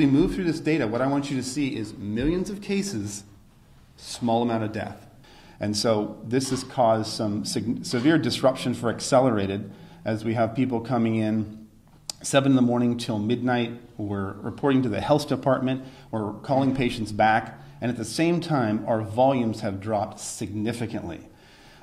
we move through this data, what I want you to see is millions of cases, small amount of death. And so this has caused some severe disruption for Accelerated as we have people coming in 7 in the morning till midnight. We're reporting to the health department. We're calling patients back. And at the same time, our volumes have dropped significantly.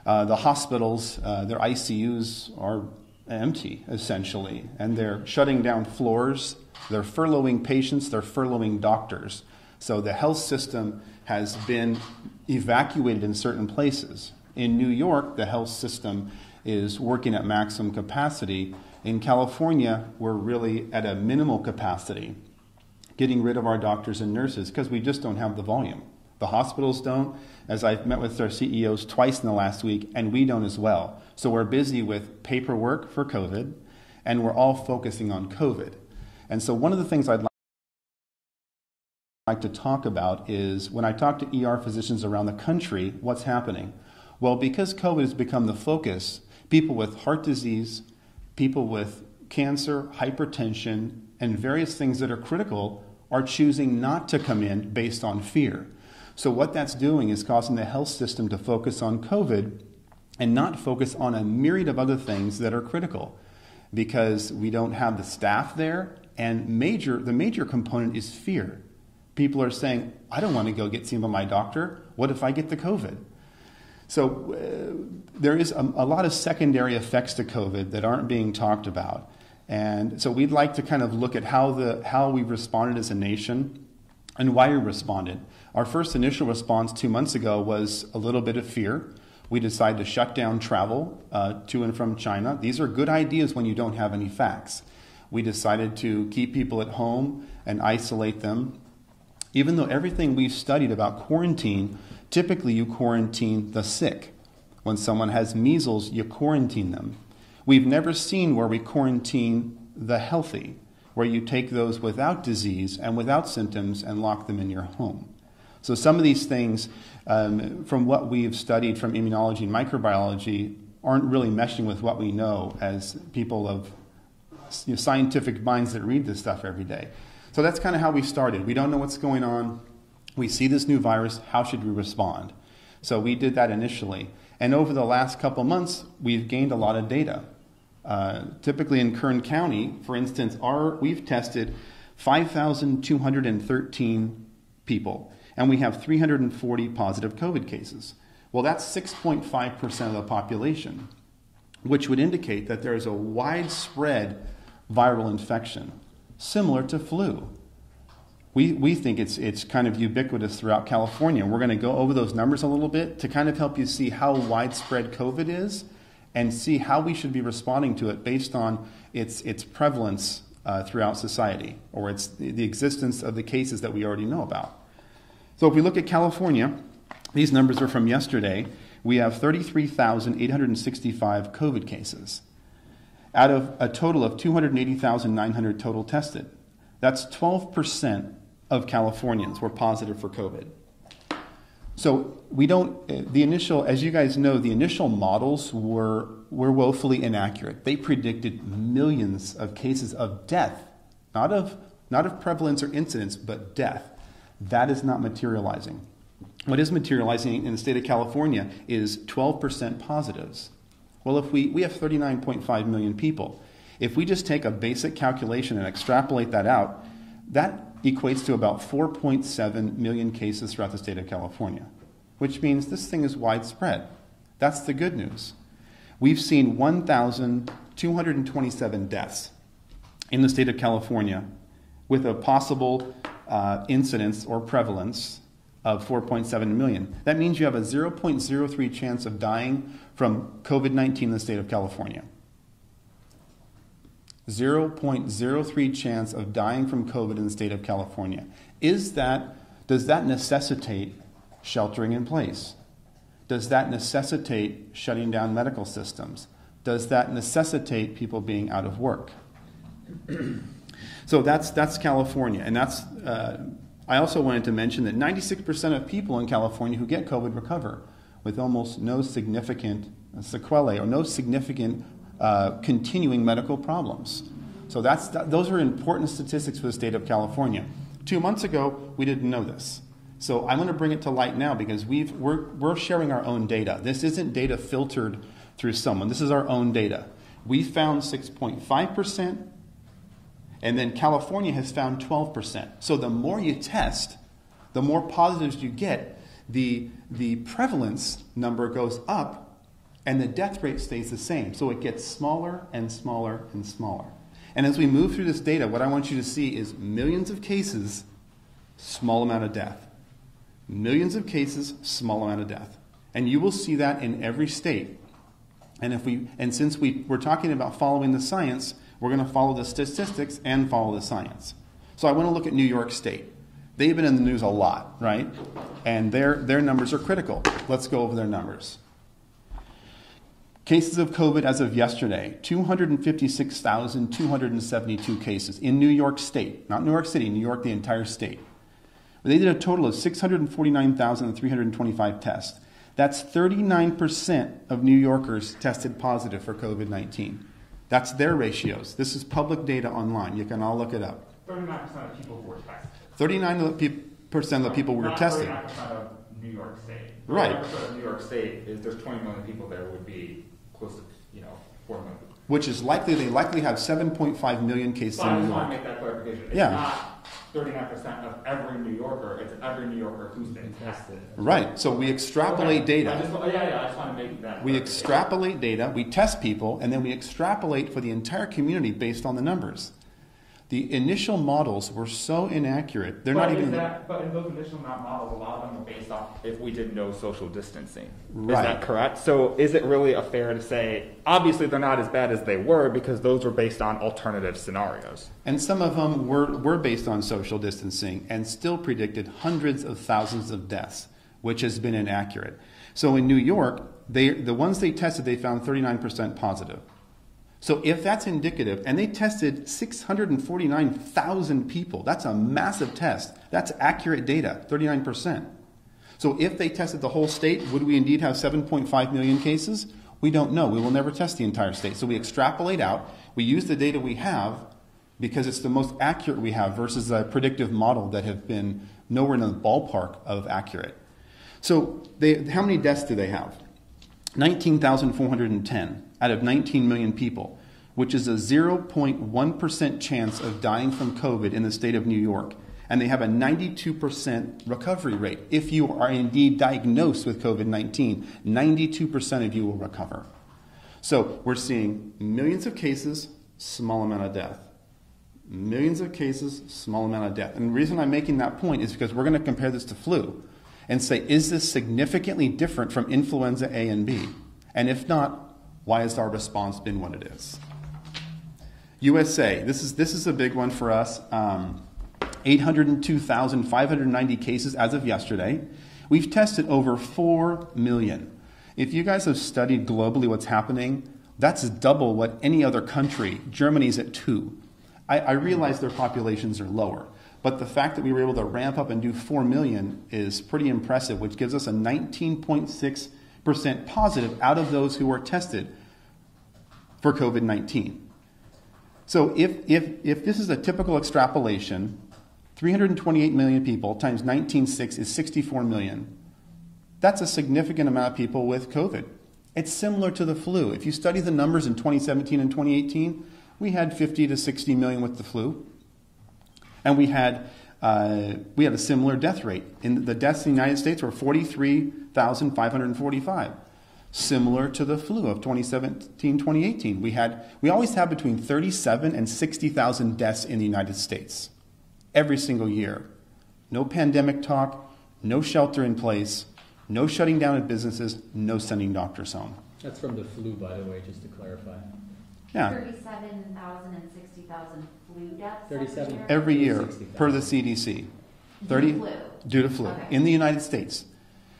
Uh, the hospitals, uh, their ICUs are empty, essentially, and they're shutting down floors. They're furloughing patients, they're furloughing doctors. So the health system has been evacuated in certain places. In New York, the health system is working at maximum capacity. In California, we're really at a minimal capacity, getting rid of our doctors and nurses because we just don't have the volume. The hospitals don't, as I've met with our CEOs twice in the last week, and we don't as well. So we're busy with paperwork for COVID, and we're all focusing on COVID. And so one of the things I'd like to talk about is when I talk to ER physicians around the country, what's happening? Well, because COVID has become the focus, people with heart disease, people with cancer, hypertension, and various things that are critical are choosing not to come in based on fear. So, what that's doing is causing the health system to focus on COVID and not focus on a myriad of other things that are critical because we don't have the staff there. And major, the major component is fear. People are saying, I don't want to go get seen by my doctor. What if I get the COVID? So, uh, there is a, a lot of secondary effects to COVID that aren't being talked about. And so, we'd like to kind of look at how, the, how we responded as a nation and why we responded. Our first initial response two months ago was a little bit of fear. We decided to shut down travel uh, to and from China. These are good ideas when you don't have any facts. We decided to keep people at home and isolate them. Even though everything we've studied about quarantine, typically you quarantine the sick. When someone has measles, you quarantine them. We've never seen where we quarantine the healthy, where you take those without disease and without symptoms and lock them in your home. So some of these things, um, from what we've studied from immunology and microbiology, aren't really meshing with what we know as people of you know, scientific minds that read this stuff every day. So that's kind of how we started. We don't know what's going on. We see this new virus. How should we respond? So we did that initially. And over the last couple months, we've gained a lot of data. Uh, typically in Kern County, for instance, our, we've tested 5,213 people and we have 340 positive COVID cases. Well, that's 6.5% of the population, which would indicate that there is a widespread viral infection, similar to flu. We, we think it's, it's kind of ubiquitous throughout California. We're going to go over those numbers a little bit to kind of help you see how widespread COVID is and see how we should be responding to it based on its, its prevalence uh, throughout society or its, the existence of the cases that we already know about. So if we look at California, these numbers are from yesterday. We have 33,865 COVID cases out of a total of 280,900 total tested. That's 12% of Californians were positive for COVID. So we don't, eh, the initial, as you guys know, the initial models were, were woefully inaccurate. They predicted millions of cases of death, not of, not of prevalence or incidence, but death. That is not materializing. What is materializing in the state of California is 12% positives. Well, if we, we have 39.5 million people. If we just take a basic calculation and extrapolate that out, that equates to about 4.7 million cases throughout the state of California, which means this thing is widespread. That's the good news. We've seen 1,227 deaths in the state of California with a possible uh, incidence or prevalence of 4.7 million. That means you have a 0.03 chance of dying from COVID 19 in the state of California. 0.03 chance of dying from COVID in the state of California. Is that, does that necessitate sheltering in place? Does that necessitate shutting down medical systems? Does that necessitate people being out of work? So that's, that's California. And that's, uh, I also wanted to mention that 96% of people in California who get COVID recover with almost no significant sequelae or no significant uh, continuing medical problems. So that's, that, those are important statistics for the state of California. Two months ago, we didn't know this. So I'm going to bring it to light now because we've, we're, we're sharing our own data. This isn't data filtered through someone, this is our own data. We found 6.5%, and then California has found 12%. So the more you test, the more positives you get, the, the prevalence number goes up, and the death rate stays the same. So it gets smaller and smaller and smaller. And as we move through this data, what I want you to see is millions of cases, small amount of death. Millions of cases, small amount of death. And you will see that in every state. And if we and since we, we're talking about following the science, we're going to follow the statistics and follow the science. So I want to look at New York State. They've been in the news a lot, right? And their, their numbers are critical. Let's go over their numbers. Cases of COVID as of yesterday 256,272 cases in New York State, not New York City, New York, the entire state. They did a total of 649,325 tests. That's 39% of New Yorkers tested positive for COVID 19. That's their ratios. This is public data online. You can all look it up. 39% of people were tested. 39% of the people were tested. 39% of New York State. Right. 39% of New York State is there's 20 million people there would be close to, you know, 4 million. Which is likely, they likely have 7.5 million cases I in just New want to York. make that clarification. It's Yeah. Not 39% of every New Yorker, it's every New Yorker who's been tested. Right, so we extrapolate Okay. Data. just, oh, yeah, yeah, I just want to make that. We extrapolate data, we test people, and then we extrapolate for the entire community based on the numbers. The initial models were so inaccurate, they're not but even. Is that, but in those initial models, a lot of them are based off if we did no social distancing. Right. Is that correct? So is it really a fair to say, obviously they're not as bad as they were because those were based on alternative scenarios? And some of them were, were based on social distancing and still predicted hundreds of thousands of deaths, which has been inaccurate. So in New York, they, the ones they tested, they found 39% positive. So if that's indicative, and they tested 649,000 people, that's a massive test. That's accurate data, 39%. So if they tested the whole state, would we indeed have 7.5 million cases? We don't know. We will never test the entire state. So we extrapolate out. We use the data we have because it's the most accurate we have versus a predictive model that have been nowhere in the ballpark of accurate. So they, how many deaths do they have? 19,410 out of 19 million people, which is a 0.1% chance of dying from COVID in the state of New York. And they have a 92% recovery rate. If you are indeed diagnosed with COVID 19, 92% of you will recover. So we're seeing millions of cases, small amount of death. Millions of cases, small amount of death. And the reason I'm making that point is because we're going to compare this to flu and say, is this significantly different from influenza A and B? And if not, why has our response been what it is? USA, this is, this is a big one for us. Um, 802,590 cases as of yesterday. We've tested over 4 million. If you guys have studied globally what's happening, that's double what any other country. Germany's at 2. I, I realize their populations are lower, but the fact that we were able to ramp up and do 4 million is pretty impressive, which gives us a 19.6% positive out of those who were tested for COVID 19. So if, if, if this is a typical extrapolation, 328 million people times 19.6 is 64 million. That's a significant amount of people with COVID. It's similar to the flu. If you study the numbers in 2017 and 2018, we had 50 to 60 million with the flu, and we had uh, we had a similar death rate. In the deaths in the United States were 43,545, similar to the flu of 2017, 2018. We had we always have between 37 and 60,000 deaths in the United States every single year. No pandemic talk, no shelter in place, no shutting down of businesses, no sending doctors home. That's from the flu, by the way, just to clarify. Yeah, Thirty-seven thousand and sixty thousand flu deaths. every 37. year? every year 60,000. per the CDC. Due to 30 flu. due to flu Okay. in the United States.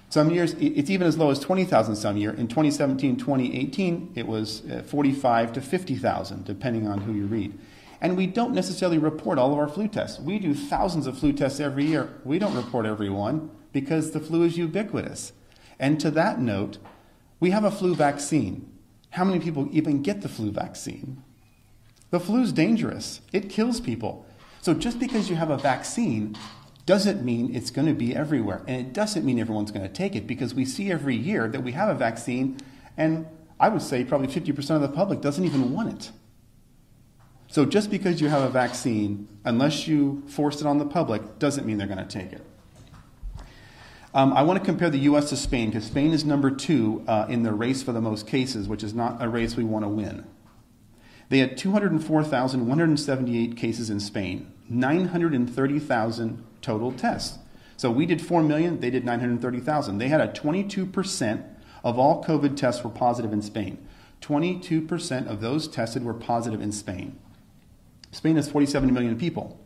Some years i- it's even as low as 20,000 some year. In 2017, 2018, it was uh, 45 to 50,000 depending on who you read. And we don't necessarily report all of our flu tests. We do thousands of flu tests every year. We don't report every one because the flu is ubiquitous. And to that note, we have a flu vaccine. How many people even get the flu vaccine? The flu is dangerous. It kills people. So just because you have a vaccine doesn't mean it's going to be everywhere. And it doesn't mean everyone's going to take it because we see every year that we have a vaccine, and I would say probably 50% of the public doesn't even want it. So just because you have a vaccine, unless you force it on the public, doesn't mean they're going to take it. Um, I want to compare the U.S. to Spain because Spain is number two uh, in the race for the most cases, which is not a race we want to win. They had 204,178 cases in Spain, 930,000 total tests. So we did 4 million, they did 930,000. They had a 22% of all COVID tests were positive in Spain. 22% of those tested were positive in Spain. Spain has 47 million people.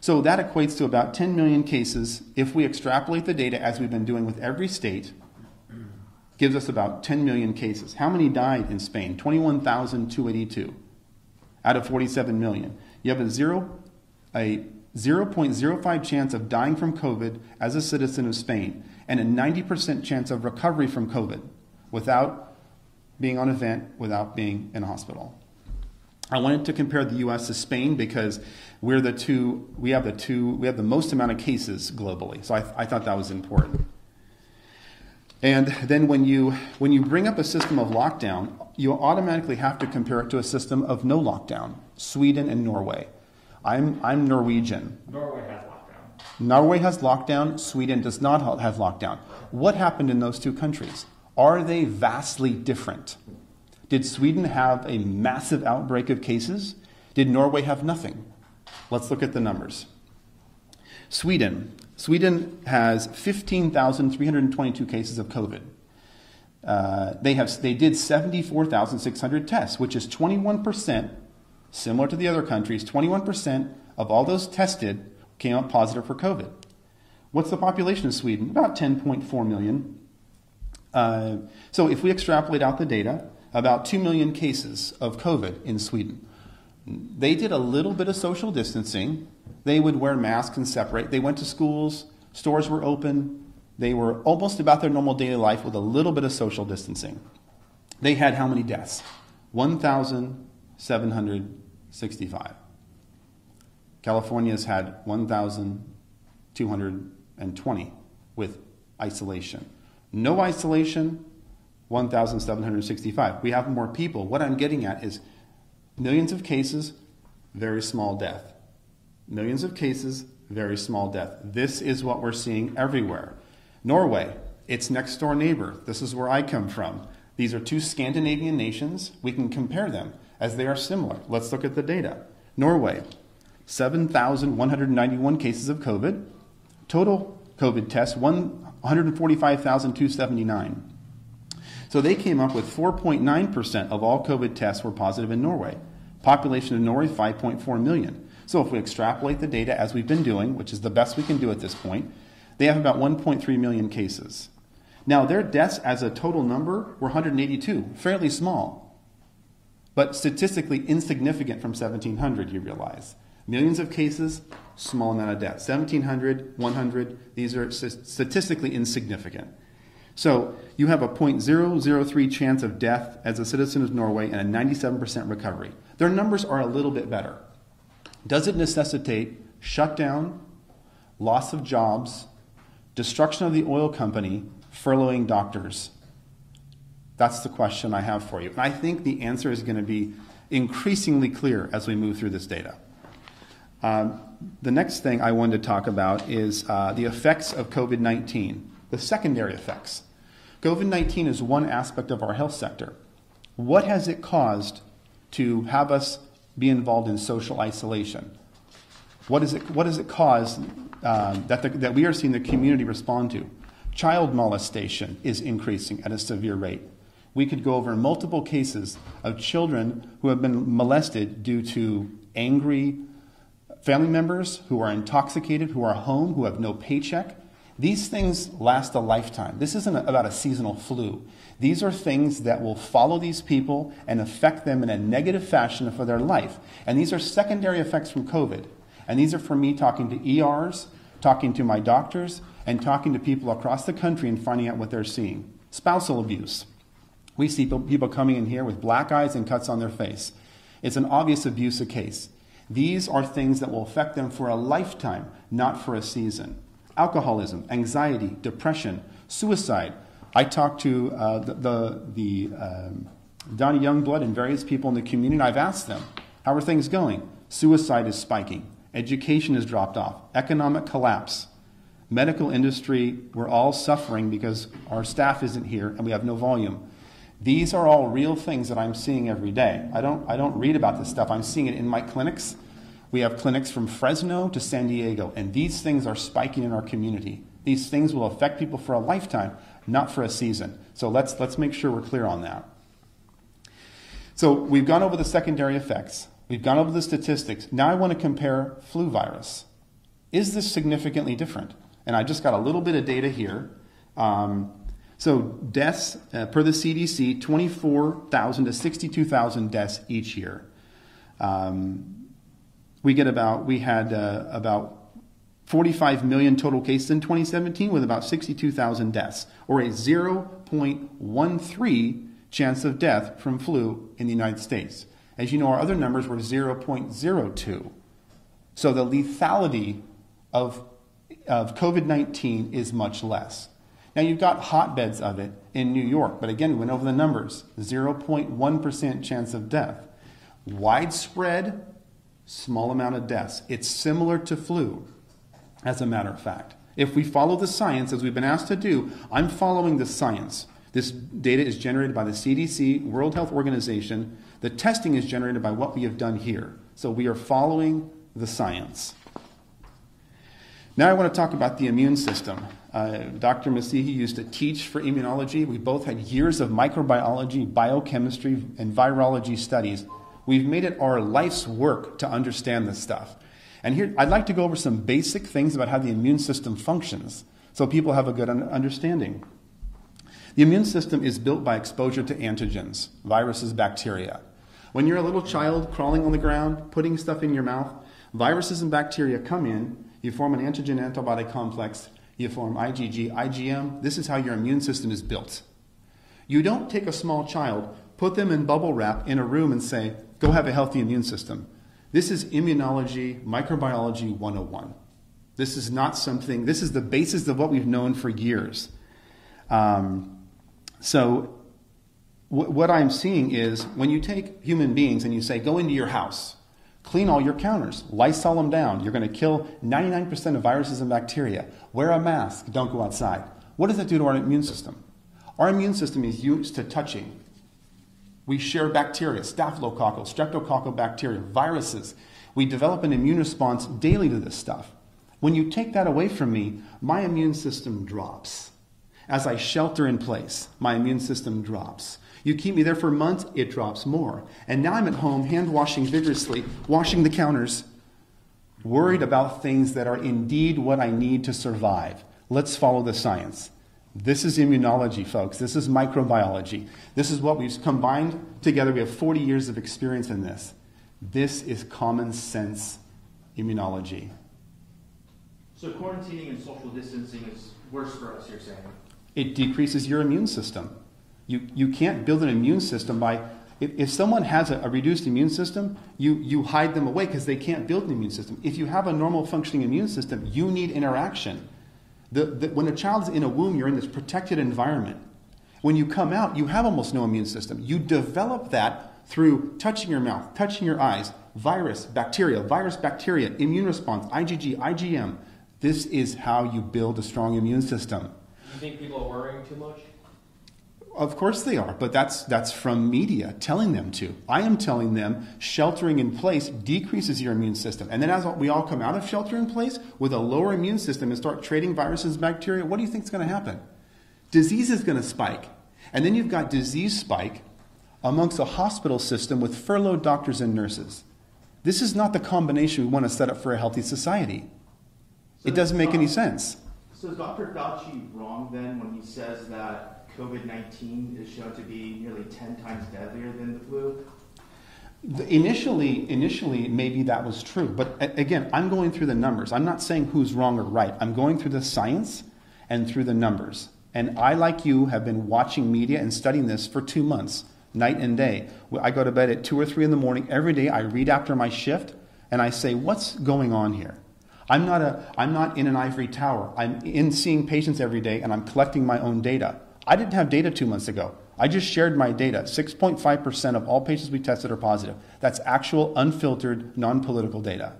So that equates to about 10 million cases if we extrapolate the data as we've been doing with every state gives us about 10 million cases. How many died in Spain? 21,282 out of 47 million. You have a zero, a 0.05 chance of dying from COVID as a citizen of Spain, and a 90% chance of recovery from COVID without being on a vent, without being in a hospital. I wanted to compare the U.S. to Spain because we're the two. We have the two. We have the most amount of cases globally. So I, I thought that was important. And then when you, when you bring up a system of lockdown, you automatically have to compare it to a system of no lockdown Sweden and Norway. I'm, I'm Norwegian. Norway has lockdown. Norway has lockdown, Sweden does not have lockdown. What happened in those two countries? Are they vastly different? Did Sweden have a massive outbreak of cases? Did Norway have nothing? Let's look at the numbers. Sweden, Sweden has 15,322 cases of COVID. Uh, they, have, they did 74,600 tests, which is 21%, similar to the other countries, 21% of all those tested came out positive for COVID. What's the population of Sweden? About 10.4 million. Uh, so if we extrapolate out the data, about 2 million cases of COVID in Sweden. They did a little bit of social distancing, they would wear masks and separate. They went to schools, stores were open. They were almost about their normal daily life with a little bit of social distancing. They had how many deaths? 1,765. California's had 1,220 with isolation. No isolation, 1,765. We have more people. What I'm getting at is millions of cases, very small death. Millions of cases, very small death. This is what we're seeing everywhere. Norway, its next door neighbor. This is where I come from. These are two Scandinavian nations. We can compare them as they are similar. Let's look at the data. Norway, 7,191 cases of COVID. Total COVID tests, 145,279. So they came up with 4.9% of all COVID tests were positive in Norway. Population of Norway, 5.4 million. So if we extrapolate the data as we've been doing, which is the best we can do at this point, they have about 1.3 million cases. Now, their deaths as a total number were 182, fairly small, but statistically insignificant from 1700, you realize. Millions of cases, small amount of deaths. 1700, 100, these are statistically insignificant. So you have a 0.003 chance of death as a citizen of Norway and a 97% recovery. Their numbers are a little bit better. Does it necessitate shutdown, loss of jobs, destruction of the oil company, furloughing doctors? That's the question I have for you. And I think the answer is going to be increasingly clear as we move through this data. Um, the next thing I wanted to talk about is uh, the effects of COVID 19, the secondary effects. COVID 19 is one aspect of our health sector. What has it caused to have us be involved in social isolation? What, is it, what does it cause uh, that, the, that we are seeing the community respond to? Child molestation is increasing at a severe rate. We could go over multiple cases of children who have been molested due to angry family members who are intoxicated, who are home, who have no paycheck. These things last a lifetime. This isn't about a seasonal flu. These are things that will follow these people and affect them in a negative fashion for their life. And these are secondary effects from COVID. And these are from me talking to ERs, talking to my doctors, and talking to people across the country and finding out what they're seeing. Spousal abuse. We see people coming in here with black eyes and cuts on their face. It's an obvious abuse case. These are things that will affect them for a lifetime, not for a season. Alcoholism, anxiety, depression, suicide. I talked to uh, the, the, the um, Donny Youngblood and various people in the community, I've asked them, how are things going? Suicide is spiking. Education has dropped off. Economic collapse. Medical industry, we're all suffering because our staff isn't here and we have no volume. These are all real things that I'm seeing every day. I don't, I don't read about this stuff. I'm seeing it in my clinics. We have clinics from Fresno to San Diego, and these things are spiking in our community. These things will affect people for a lifetime, not for a season. So let's, let's make sure we're clear on that. So we've gone over the secondary effects. We've gone over the statistics. Now I want to compare flu virus. Is this significantly different? And I just got a little bit of data here. Um, so deaths uh, per the CDC, 24,000 to 62,000 deaths each year. Um, we get about we had uh, about 45 million total cases in 2017 with about 62,000 deaths, or a 0.13 chance of death from flu in the United States. As you know, our other numbers were 0.02. So the lethality of, of COVID 19 is much less. Now, you've got hotbeds of it in New York, but again, we went over the numbers 0.1% chance of death. Widespread, small amount of deaths. It's similar to flu, as a matter of fact. If we follow the science, as we've been asked to do, I'm following the science. This data is generated by the CDC, World Health Organization. The testing is generated by what we have done here. So we are following the science. Now I want to talk about the immune system. Uh, Dr. Massihi used to teach for immunology. We both had years of microbiology, biochemistry, and virology studies. We've made it our life's work to understand this stuff. And here, I'd like to go over some basic things about how the immune system functions so people have a good understanding. The immune system is built by exposure to antigens, viruses, bacteria. When you're a little child crawling on the ground, putting stuff in your mouth, viruses and bacteria come in, you form an antigen antibody complex, you form IgG, IgM. This is how your immune system is built. You don't take a small child, put them in bubble wrap in a room, and say, go have a healthy immune system. This is immunology, microbiology 101. This is not something, this is the basis of what we've known for years. Um, so, w- what I'm seeing is when you take human beings and you say, go into your house, clean all your counters, Lysol them down, you're going to kill 99% of viruses and bacteria, wear a mask, don't go outside. What does that do to our immune system? Our immune system is used to touching. We share bacteria, staphylococcal, streptococcal bacteria, viruses. We develop an immune response daily to this stuff. When you take that away from me, my immune system drops. As I shelter in place, my immune system drops. You keep me there for months, it drops more. And now I'm at home, hand washing vigorously, washing the counters, worried about things that are indeed what I need to survive. Let's follow the science. This is immunology, folks. This is microbiology. This is what we've combined together. We have 40 years of experience in this. This is common sense immunology. So quarantining and social distancing is worse for us, you're saying? it decreases your immune system. You, you can't build an immune system by, if, if someone has a, a, reduced immune system, you, you hide them away because they can't build an immune system. If you have a normal functioning immune system, you need interaction. The, the, when a child is in a womb, you're in this protected environment. When you come out, you have almost no immune system. You develop that through touching your mouth, touching your eyes, virus, bacteria, virus, bacteria, immune response, IgG, IgM. This is how you build a strong immune system. You think people are worrying too much? Of course they are, but that's that's from media telling them to. I am telling them sheltering in place decreases your immune system. And then as we all come out of shelter in place with a lower immune system and start trading viruses and bacteria, what do you think is going to happen? Disease is going to spike. And then you've got disease spike amongst a hospital system with furloughed doctors and nurses. This is not the combination we want to set up for a healthy society. So it doesn't make any sense. So is Dr. Fauci wrong then when he says that COVID 19 is shown to be nearly 10 times deadlier than the flu? Initially, initially, maybe that was true. But again, I'm going through the numbers. I'm not saying who's wrong or right. I'm going through the science and through the numbers. And I, like you, have been watching media and studying this for two months, night and day. I go to bed at 2 or 3 in the morning. Every day I read after my shift and I say, what's going on here? I'm not, a, I'm not in an ivory tower. I'm in seeing patients every day and I'm collecting my own data. I didn't have data two months ago. I just shared my data. 6.5% of all patients we tested are positive. That's actual, unfiltered, non political data.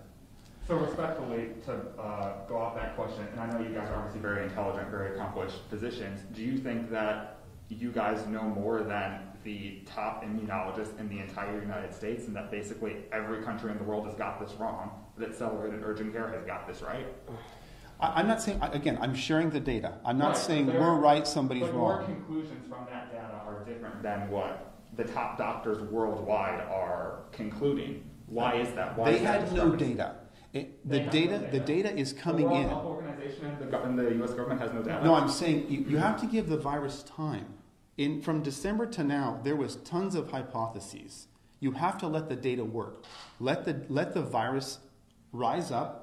So respectfully, to uh, go off that question, and I know you guys are obviously very intelligent, very accomplished physicians, do you think that you guys know more than the top immunologists in the entire United States and that basically every country in the world has got this wrong, that Accelerated urgent care has got this right? I, am not saying, again, I'm sharing the data. I'm not Right, saying there- we're right, somebody's But your wrong. conclusions from that data are different than what the top doctors worldwide are concluding. Why is that? Why They is that had no data. It, They the data, no the data is coming the in. Organization and the, and the U.S. government has no data. No, I'm saying you, you have to give the virus time. In, from December to now, there was tons of hypotheses. You have to let the data work. Let the, let the virus rise up.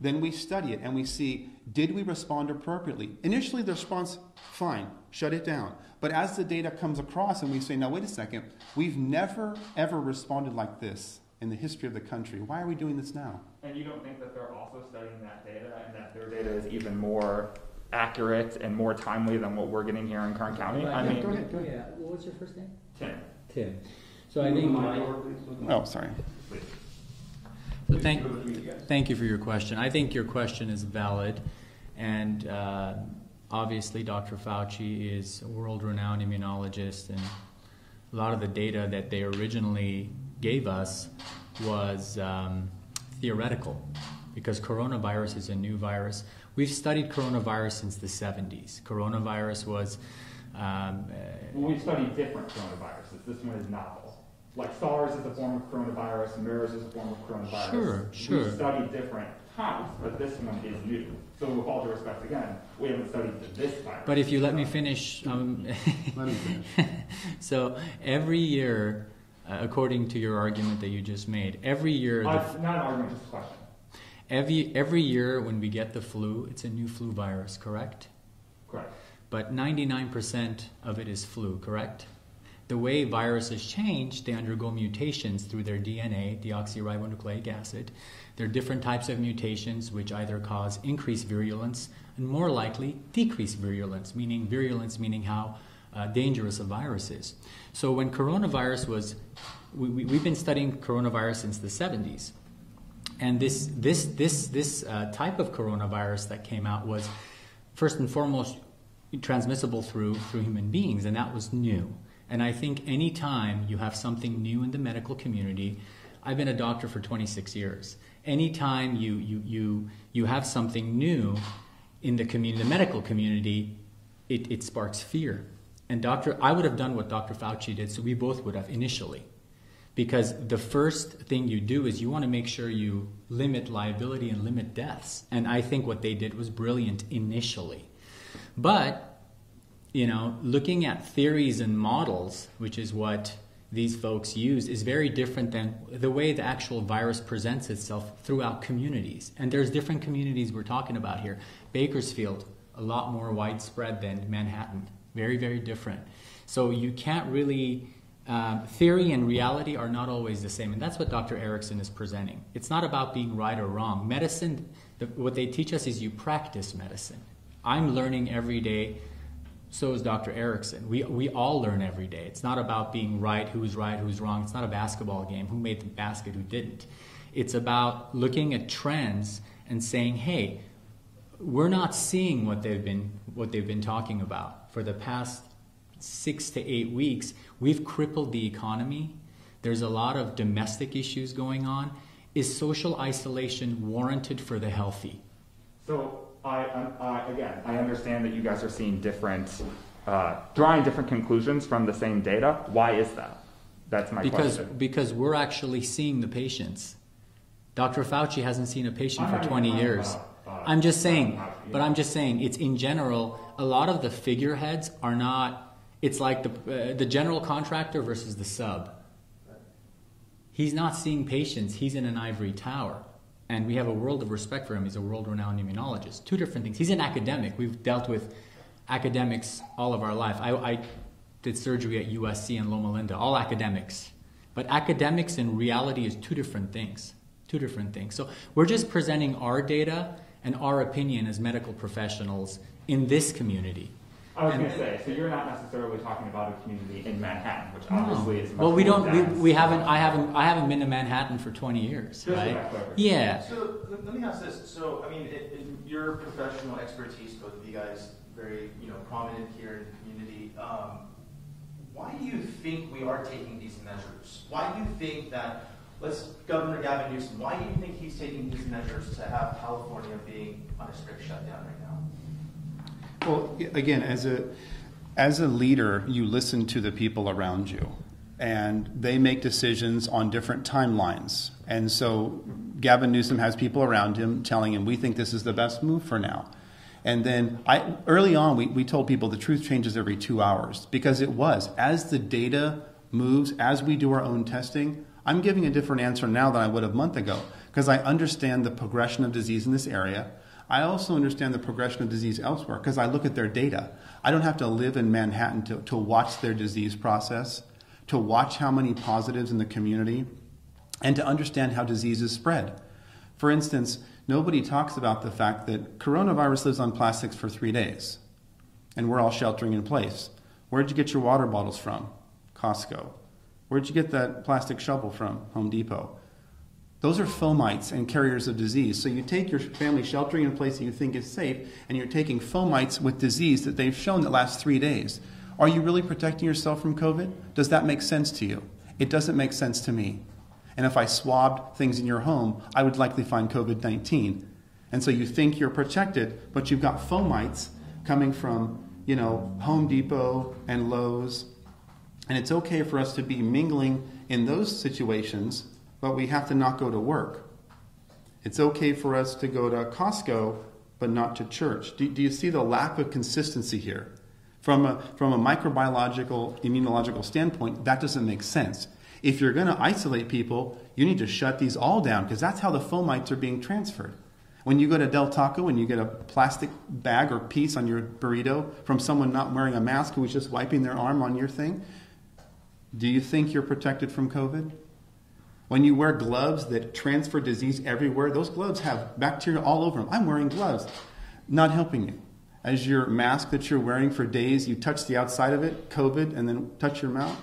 Then we study it and we see did we respond appropriately? Initially, the response, fine, shut it down. But as the data comes across and we say, now wait a second, we've never ever responded like this in the history of the country. Why are we doing this now? And you don't think that they're also studying that data and that their data is even more accurate and more timely than what we're getting here in Kern County? I Yeah, mean, go ahead, go ahead. Yeah, what was your first name? Tim, Tim. So I think my, Oh, sorry. So thank, thank you for your question. I think your question is valid, and uh, obviously Dr. Fauci is a world-renowned immunologist, and a lot of the data that they originally gave us was um, theoretical, because coronavirus is a new virus. We've studied coronavirus since the 70s. Coronavirus was um, Well, we've studied different coronaviruses. This one is novel. Like SARS is a form of coronavirus, MERS is a form of coronavirus. Sure, sure. We've studied different types, but this one is new. So with all due respect, again, we haven't studied this virus. But if you let me finish, um, Let me finish. so every year, uh, according to your argument that you just made, every year, the, Uh, not an argument, just a question. every every year when we get the flu, it's a new flu virus, correct? Correct. But 99% of it is flu, correct? The way viruses change, they undergo mutations through their DNA, deoxyribonucleic acid. There are different types of mutations which either cause increased virulence and more likely decreased virulence, meaning virulence meaning how uh, dangerous a virus is. So when coronavirus was, we, we, we've been studying coronavirus since the 70s. And this, this, this, this uh, type of coronavirus that came out was, first and foremost, transmissible through, through human beings, and that was new. And I think anytime you have something new in the medical community, I've been a doctor for 26 years. Anytime you, you, you, you have something new in the community, the medical community, it, it sparks fear. And doctor, I would have done what Dr. Fauci did, so we both would have initially because the first thing you do is you want to make sure you limit liability and limit deaths. And I think what they did was brilliant initially. But, you know, looking at theories and models, which is what these folks use, is very different than the way the actual virus presents itself throughout communities. And there's different communities we're talking about here. Bakersfield, a lot more widespread than Manhattan. Very, very different. So you can't really um, theory and reality are not always the same, and that's what Dr. Erickson is presenting. It's not about being right or wrong. Medicine, the, what they teach us is you practice medicine. I'm learning every day, so is Dr. Erickson. We, we all learn every day. It's not about being right, who's right, who's wrong. It's not a basketball game, who made the basket, who didn't. It's about looking at trends and saying, hey, we're not seeing what they've been, what they've been talking about for the past six to eight weeks, we've crippled the economy. There's a lot of domestic issues going on. Is social isolation warranted for the healthy? So I, I, again, I understand that you guys are seeing different, uh, drawing different conclusions from the same data. Why is that? That's my Because, question. because we're actually seeing the patients. Dr. Fauci hasn't seen a patient for 20 years. uh, I'm just saying, but. I'm just saying, it's in general, a lot of the figureheads are not, it's like the, uh, the general contractor versus the sub. He's not seeing patients, he's in an ivory tower. And we have a world of respect for him. He's a world renowned immunologist. Two different things. He's an academic. We've dealt with academics all of our life. I, I did surgery at USC and Loma Linda, all academics. But academics and reality is two different things. Two different things. So we're just presenting our data and our opinion as medical professionals in this community. I was going to say, so you're not necessarily talking about a community in Manhattan, which obviously is much Well, we more don't. We, dense. we haven't. I haven't. I haven't been to Manhattan for 20 years, Just right? that. Yeah. So let, let me ask this. So I mean, in, in your professional expertise, both of you guys, very you know prominent here in the community. Um, why do you think we are taking these measures? Why do you think that? Let's Governor Gavin Newsom. Why do you think he's taking these measures to have California being on a strict shutdown right now? Well, again, as a as a leader, you listen to the people around you, and they make decisions on different timelines. And so, Gavin Newsom has people around him telling him, "We think this is the best move for now." And then, I early on, we, we told people the truth changes every two hours because it was as the data moves, as we do our own testing. I'm giving a different answer now than I would a month ago because I understand the progression of disease in this area. I also understand the progression of disease elsewhere because I look at their data. I don't have to live in Manhattan to, to watch their disease process, to watch how many positives in the community, and to understand how diseases spread. For instance, nobody talks about the fact that coronavirus lives on plastics for three days, and we're all sheltering in place. Where'd you get your water bottles from? Costco. Where'd you get that plastic shovel from? Home Depot. Those are fomites and carriers of disease. So you take your family sheltering in a place that you think is safe, and you're taking fomites with disease that they've shown that lasts three days. Are you really protecting yourself from COVID? Does that make sense to you? It doesn't make sense to me. And if I swabbed things in your home, I would likely find COVID 19. And so you think you're protected, but you've got fomites coming from, you know, Home Depot and Lowe's. And it's okay for us to be mingling in those situations, but we have to not go to work. It's okay for us to go to Costco, but not to church. Do, do you see the lack of consistency here? From a, from a microbiological, immunological standpoint, that doesn't make sense. If you're going to isolate people, you need to shut these all down because that's how the fomites are being transferred. When you go to Del Taco and you get a plastic bag or piece on your burrito from someone not wearing a mask who was just wiping their arm on your thing, do you think you're protected from COVID? When you wear gloves that transfer disease everywhere, those gloves have bacteria all over them. I'm wearing gloves, not helping you. As your mask that you're wearing for days, you touch the outside of it, COVID, and then touch your mouth.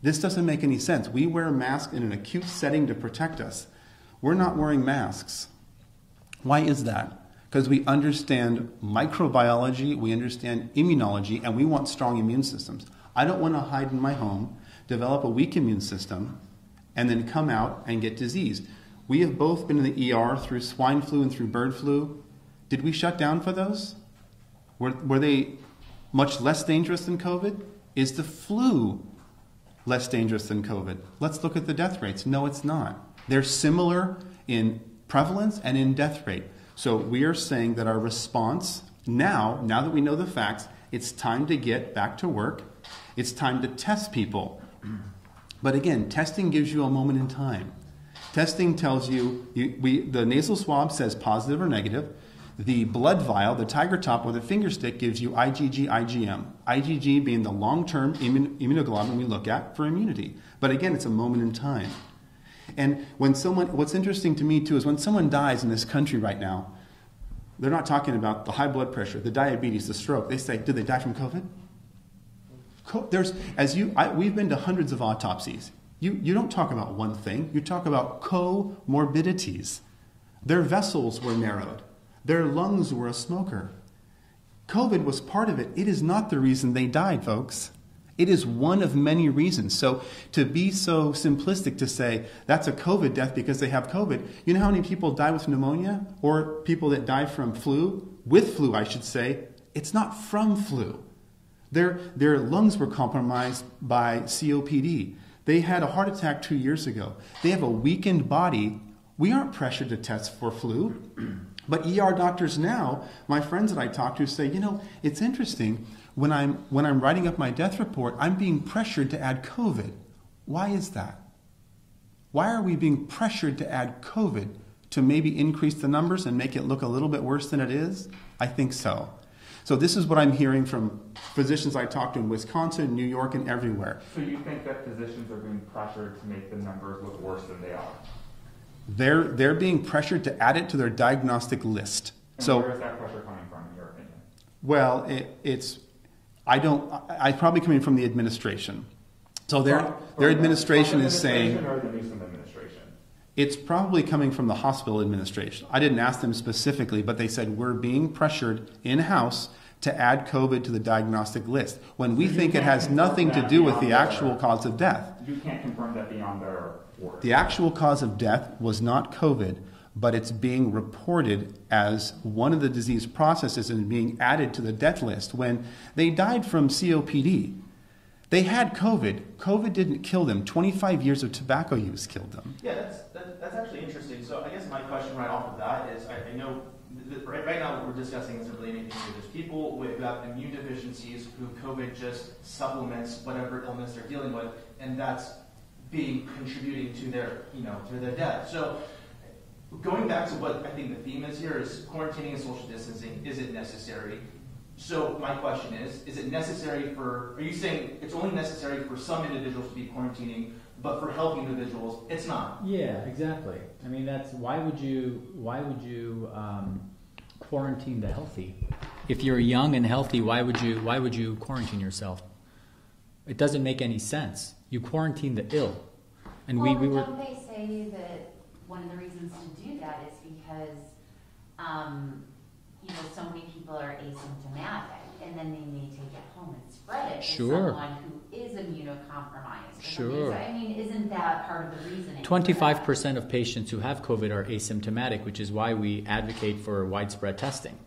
This doesn't make any sense. We wear masks in an acute setting to protect us. We're not wearing masks. Why is that? Because we understand microbiology, we understand immunology, and we want strong immune systems. I don't want to hide in my home, develop a weak immune system, and then come out and get disease. We have both been in the ER through swine flu and through bird flu. Did we shut down for those? Were, were they much less dangerous than COVID? Is the flu less dangerous than COVID? Let's look at the death rates. No, it's not. They're similar in prevalence and in death rate. So we are saying that our response now, now that we know the facts, it's time to get back to work. It's time to test people. But again, testing gives you a moment in time. Testing tells you, you we, the nasal swab says positive or negative. The blood vial, the tiger top or the finger stick gives you IgG, IgM. IgG being the long term immun, immunoglobulin we look at for immunity. But again, it's a moment in time. And when someone, what's interesting to me too is when someone dies in this country right now, they're not talking about the high blood pressure, the diabetes, the stroke. They say, did they die from COVID? There's, as you, I, we've been to hundreds of autopsies. You, you don't talk about one thing, you talk about comorbidities. Their vessels were narrowed, their lungs were a smoker. COVID was part of it. It is not the reason they died, folks. It is one of many reasons. So to be so simplistic to say that's a COVID death because they have COVID, you know how many people die with pneumonia or people that die from flu, with flu, I should say? It's not from flu. Their, their lungs were compromised by COPD. They had a heart attack two years ago. They have a weakened body. We aren't pressured to test for flu. But ER doctors now, my friends that I talk to say, you know, it's interesting. When I'm, when I'm writing up my death report, I'm being pressured to add COVID. Why is that? Why are we being pressured to add COVID to maybe increase the numbers and make it look a little bit worse than it is? I think so. So this is what I'm hearing from physicians I talk to in Wisconsin, New York, and everywhere. So you think that physicians are being pressured to make the numbers look worse than they are? They're, they're being pressured to add it to their diagnostic list. And So, where is that pressure coming from, in your opinion? well, it, it's, I don't, I, I probably coming from the administration. So their, their administration the is saying, administration Or the Newsom administration? It's probably coming from the hospital administration. I didn't ask them specifically, but they said we're being pressured in-house to add COVID to the diagnostic list when we So you think it has nothing to do with the actual their- cause of death. You can't confirm that beyond their word. The actual cause of death was not COVID, but it's being reported as one of the disease processes and being added to the death list when they died from COPD. They had COVID. COVID didn't kill them. 25 years of tobacco use killed them. Yeah, that's, actually interesting. So I guess my question right off of that is, I, I know, right, right now what we're discussing isn't really anything new. There's people with, who have immune deficiencies who COVID just supplements whatever illness they're dealing with, and that's being contributing to their, you know, to their death. So going back to what I think the theme is here is quarantining and social distancing, is it necessary? So my question is, is it necessary for, are you saying it's only necessary for some individuals to be quarantining, but for healthy individuals, it's not? Yeah, exactly. I mean, that's why would you why would you um, quarantine the healthy? If you're young and healthy, why would you why would you quarantine yourself? It doesn't make any sense. You quarantine the ill, and well, we, we were don't they say that one of the reasons to do that is because, um, you know, so many people are asymptomatic, and then they may take it home and spread it Sure. to someone who is immunocompromised. Sure. I mean, isn't that part of the reasoning? 25% of patients who have COVID are asymptomatic, which is why we advocate for widespread testing.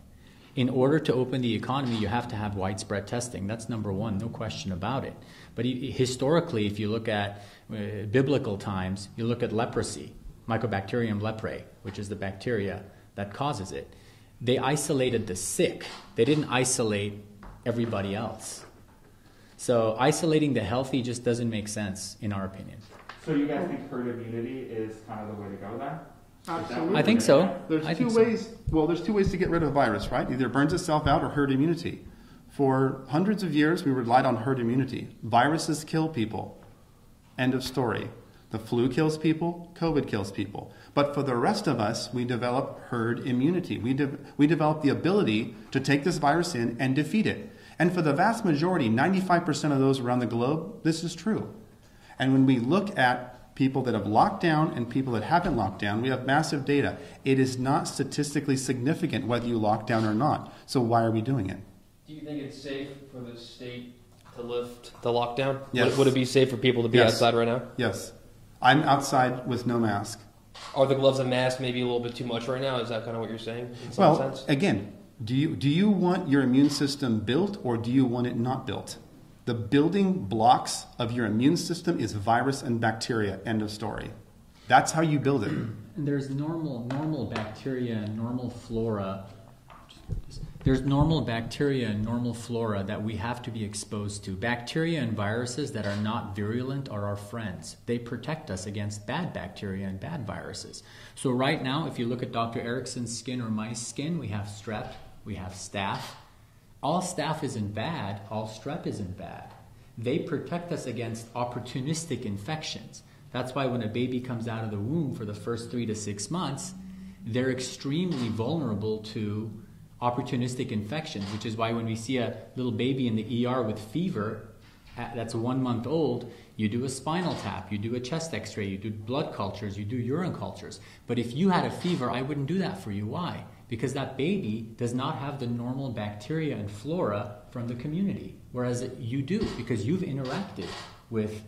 In order to open the economy, you have to have widespread testing. That's number one, no question about it. But historically, if you look at uh, biblical times, you look at leprosy, Mycobacterium leprae, which is the bacteria that causes it. They isolated the sick. They didn't isolate everybody else. So isolating the healthy just doesn't make sense, in our opinion. So you guys think herd immunity is kind of the way to go then? Is that what Absolutely. I think so. There's I two think so. ways. Well, there's two ways to get rid of a virus, right? Either it burns itself out or herd immunity. For hundreds of years, we relied on herd immunity. Viruses kill people. End of story. The flu kills people. COVID kills people. But for the rest of us, we develop herd immunity. We, de- we develop the ability to take this virus in and defeat it. And for the vast majority, 95% of those around the globe, this is true. And when we look at people that have locked down and people that haven't locked down, we have massive data. It is not statistically significant whether you lock down or not. So why are we doing it? Do you think it's safe for the state to lift the lockdown? Yes. Would, would it be safe for people to be Yes. outside right now? Yes. I'm outside with no mask. Are the gloves and mask maybe a little bit too much right now? Is that kind of what you're saying in some Well, sense? again, do you, do you want your immune system built or do you want it not built? The building blocks of your immune system is virus and bacteria. End of story. That's how you build it. And there's normal normal bacteria and normal flora. There's normal bacteria and normal flora that we have to be exposed to. Bacteria and viruses that are not virulent are our friends. They protect us against bad bacteria and bad viruses. So right now, if you look at Dr. Erickson's skin or my skin, we have strep, we have staph. All staph isn't bad, all strep isn't bad. They protect us against opportunistic infections. That's why when a baby comes out of the womb for the first three to six months, they're extremely vulnerable to opportunistic infections, which is why when we see a little baby in the ER with fever uh, that's one month old, you do a spinal tap, you do a chest x ray, you do blood cultures, you do urine cultures. But if you had a fever, I wouldn't do that for you. Why? Because that baby does not have the normal bacteria and flora from the community, whereas you do because you've interacted with,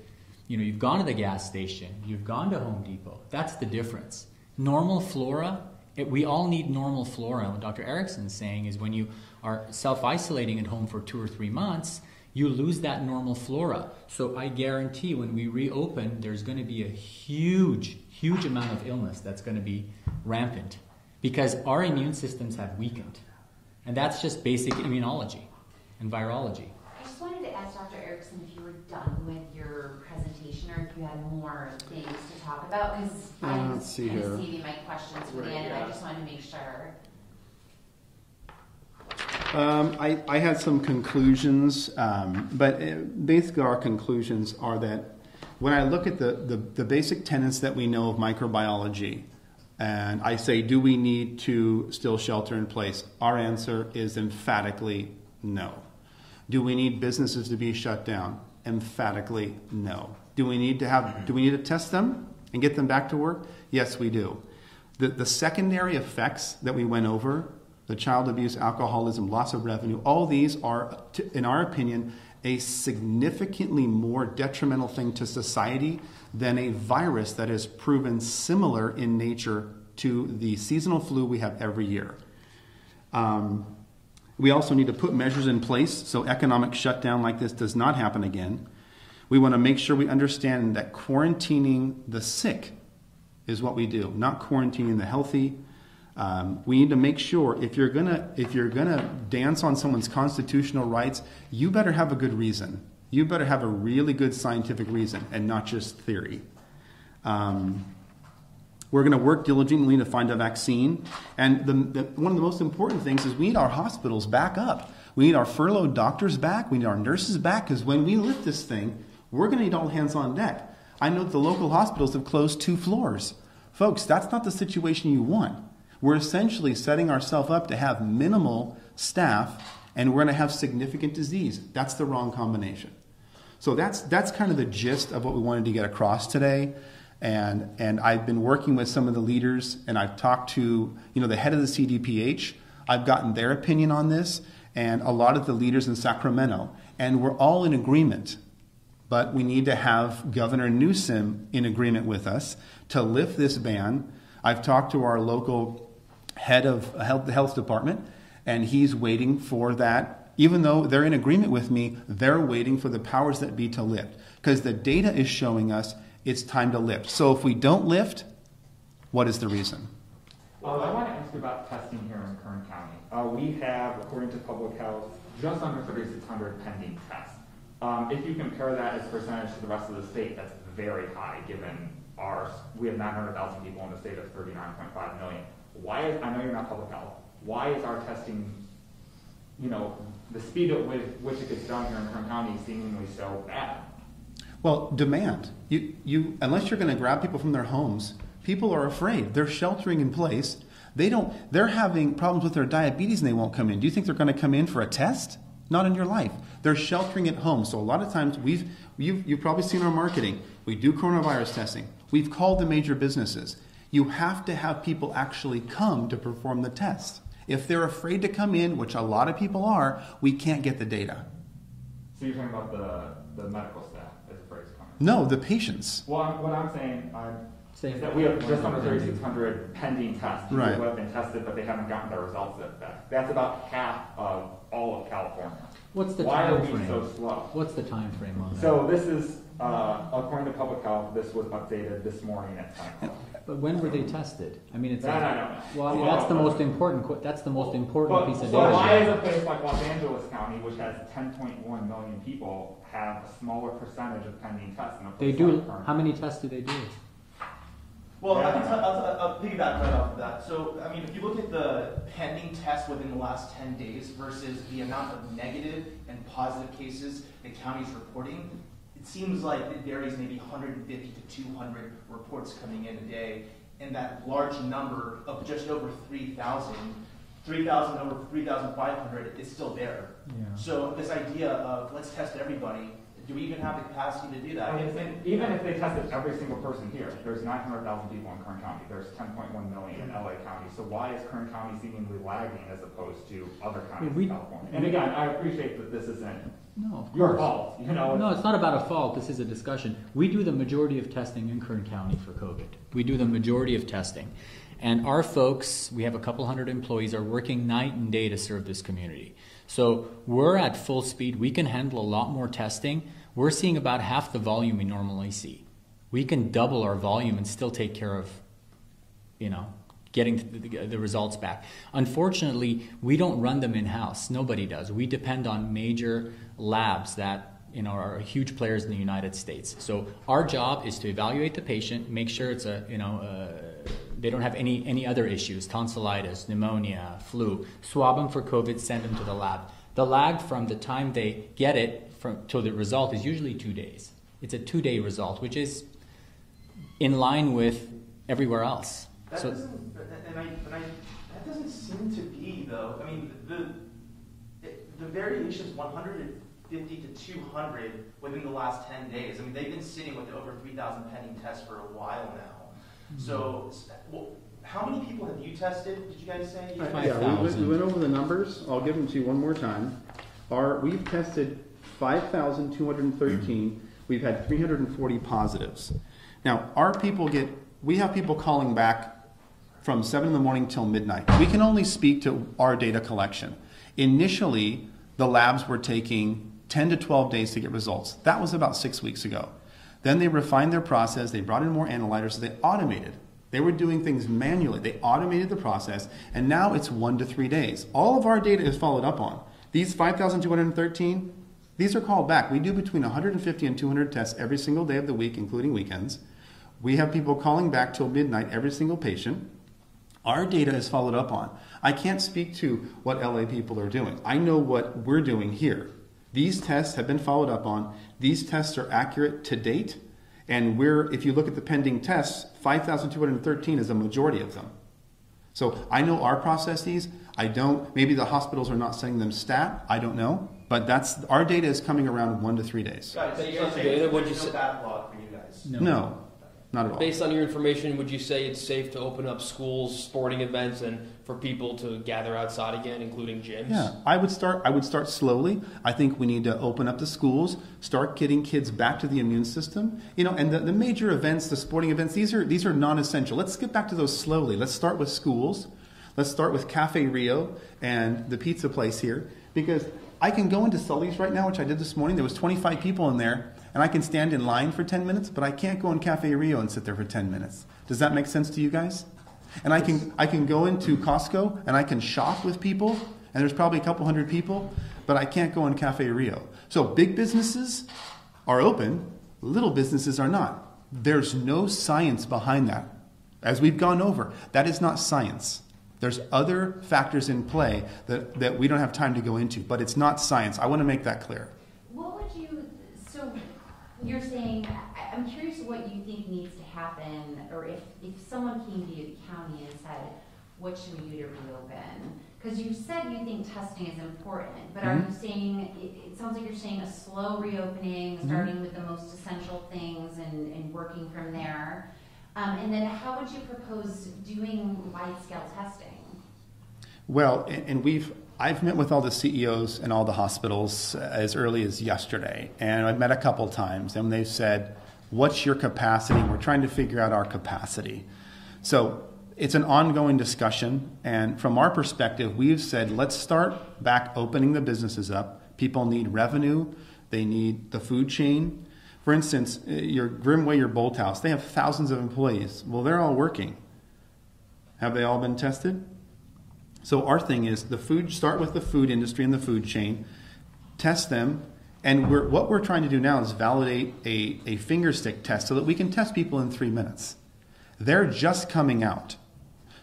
you know, you've gone to the gas station, you've gone to Home Depot. That's the difference. Normal flora it, we all need normal flora. What Dr. Erickson's saying is when you are self isolating at home for two or three months, you lose that normal flora. So I guarantee when we reopen, there's going to be a huge, huge amount of illness that's going to be rampant because our immune systems have weakened. And that's just basic immunology and virology. I just wanted to ask Dr. Erickson if you were done with your presentation or if you had more things to talk about, because Uh, I'm see kind here. of saving my questions for the Right, end, and I just wanted to make sure. Um, I, I had some conclusions, um, but uh, basically our conclusions are that when I look at the, the, the basic tenets that we know of microbiology, And I say, do we need to still shelter in place? Our answer is emphatically no. Do we need businesses to be shut down? Emphatically no. Do we need to have do we need to test them and get them back to work? Yes, we do. The, the secondary effects that we went over, the child abuse, alcoholism, loss of revenue, all these are, in our opinion, a significantly more detrimental thing to society than a virus that is proven similar in nature to the seasonal flu we have every year. Um, we also need to put measures in place so economic shutdown like this does not happen again. We want to make sure we understand that quarantining the sick is what we do, not quarantining the healthy. Um, we need to make sure if you're gonna if you're gonna dance on someone's constitutional rights, you better have a good reason. You better have a really good scientific reason and not just theory. Um, we're going to work diligently to find a vaccine. And the, the, one of the most important things is we need our hospitals back up. We need our furloughed doctors back. We need our nurses back because when we lift this thing, we're going to need all hands on deck. I know the local hospitals have closed two floors. Folks, that's not the situation you want. We're essentially setting ourselves up to have minimal staff and we're going to have significant disease. That's the wrong combination. So that's, that's kind of the gist of what we wanted to get across today. And, and I've been working with some of the leaders, and I've talked to you know the head of the CDPH. I've gotten their opinion on this, and a lot of the leaders in Sacramento, and we're all in agreement. But we need to have Governor Newsom in agreement with us to lift this ban. I've talked to our local head of health, the health department, and he's waiting for that. Even though they're in agreement with me, they're waiting for the powers that be to lift because the data is showing us it's time to lift. So if we don't lift, what is the reason? Well, I want to ask about testing here in Kern County. Uh, we have, according to public health, just under 3,600 pending tests. Um, if you compare that as a percentage to the rest of the state, that's very high given ours. We have 900,000 people in the state of 39.5 million. Why is, I know you're not public health, why is our testing, you know, the speed at which it gets done here in Kern County seemingly so bad? Well, demand. You, you, unless you're going to grab people from their homes, people are afraid. They're sheltering in place. They don't. They're having problems with their diabetes and they won't come in. Do you think they're going to come in for a test? Not in your life. They're sheltering at home. So a lot of times we've you've, you've probably seen our marketing. We do coronavirus testing. We've called the major businesses. You have to have people actually come to perform the test. If they're afraid to come in, which a lot of people are, we can't get the data. So you're talking about the, the medical staff as a phrase comment? No, the patients. Well, I'm, what I'm saying uh, Say is that we have just under 3,600 pending tests. People Right. who have been tested, but they haven't gotten their results back. That's about half of all of California. What's the Why are time we frame? so slow? What's the time frame on that? So this is, uh, according to public health, this was updated this morning at 10 o'clock. But when were they tested? I mean, it's That I don't know. well, I mean, that's the most important. qu- That's the most important But, piece of data. so why data. does a place like Los Angeles County, which has 10.1 million people, have a smaller percentage of pending tests than a They place do. like Kern? How many tests do they do? Well, I can tell, I'll, I'll- I'll piggyback right off of that. So, I mean, if you look at the pending tests within the last 10 days versus the amount of negative and positive cases the county's reporting, it seems like it varies maybe 150 to 200 reports coming in a day. And that large number of just over 3,000, 3,000 over 3,500 is still there. Yeah. So this idea of let's test everybody, do we even have the capacity to do that? I mean, if- even if they tested every single person here, there's 900,000 people in Kern County, there's 10.1 million in LA County, so why is Kern County seemingly lagging as opposed to other counties we- in California? And again, I appreciate that this isn't No, of your course. fault, you know? No, it's not about a fault. This is a discussion. We do the majority of testing in Kern County for COVID. We do the majority of testing. And our folks, we have a couple hundred employees, are working night and day to serve this community. So we're at full speed. We can handle a lot more testing. We're seeing about half the volume we normally see. We can double our volume and still take care of, you know, getting the, the, results back. Unfortunately, we don't run them in house. Nobody does. We depend on major labs that you know are huge players in the United States. So our job is to evaluate the patient, make sure it's a you know. Uh, they don't have any, any other issues, tonsillitis, pneumonia, flu. Swab them for COVID, send them to the lab. The lag from the time they get it from, to the result is usually two days. It's a two day result, which is in line with everywhere else. That So- doesn't, and I, and I, that doesn't seem to be though, I mean, the, the variation is one hundred and fifty to two hundred within the last ten days. I mean, they've been sitting with over three thousand pending tests for a while now. Mm-hmm. So, well, how many people have you tested, did you guys say? You- Five Yeah, we went, we went over the numbers. I'll give them to you one more time. Our, we've tested 5,213. We've had 340 positives. Now, our people get, we have people calling back from 7 in the morning till midnight. We can only speak to our data collection. Initially, the labs were taking 10 to 12 days to get results. That was about six weeks ago. Then they refined their process, they brought in more analyzers, they automated. They were doing things manually. They automated the process, and now it's one to three days. All of our data is followed up on. These 5,213, these are called back. We do between 150 and 200 tests every single day of the week, including weekends. We have people calling back till midnight, every single patient. Our data is followed up on. I can't speak to what LA people are doing. I know what we're doing here. These tests have been followed up on. These tests are accurate to date. And we're, if you look at the pending tests, 5,213 is a majority of them. So I know our processes. I don't, maybe the hospitals are not sending them stat. I don't know. But that's, our data is coming around one to three days. Guys, so Based you're on the saying data, what'd there's you no say- backlog for you guys? No, not at all. Based on your information, would you say it's safe to open up schools, sporting events, and for people to gather outside again, including gyms? Yeah, I would start. I would start slowly. I think we need to open up the schools, start getting kids back to the immune system. You know, and the, the major events, the sporting events, these are these are non-essential. Let's get back to those slowly. Let's start with schools. Let's start with Cafe Rio and the pizza place here because I can go into Sully's right now, which I did this morning. There was 25 people in there, and I can stand in line for 10 minutes, but I can't go in Cafe Rio and sit there for 10 minutes. Does that make sense to you guys? And I can I can go into Costco and I can shop with people, and there's probably a couple hundred people, but I can't go in Cafe Rio. So big businesses are open, little businesses are not. There's no science behind that. As we've gone over, that is not science. There's other factors in play that, that we don't have time to go into, but it's not science. I want to make that clear. What would you, so you're saying, I, I'm curious what you think needs to happen, or if, if someone came to you, the county, and said, what should we do to reopen? Because you said you think testing is important, but are you saying, it, it sounds like you're saying a slow reopening, starting with the most essential things and, and working from there. Um, and then how would you propose doing wide-scale testing? Well, and, and we've I've met with all the CEOs and all the hospitals as early as yesterday, and I've met a couple times, and they've said, "What's your capacity?" We're trying to figure out our capacity. So it's an ongoing discussion, and from our perspective, we've said, "Let's start back opening the businesses up. People need revenue. They need the food chain." For instance, your Grimmway, your Bolthouse, they have thousands of employees. Well, they're all working. Have they all been tested? So our thing is the food. Start with the food industry and the food chain, test them, and we're, what we're trying to do now is validate a, a finger stick test so that we can test people in three minutes. They're just coming out.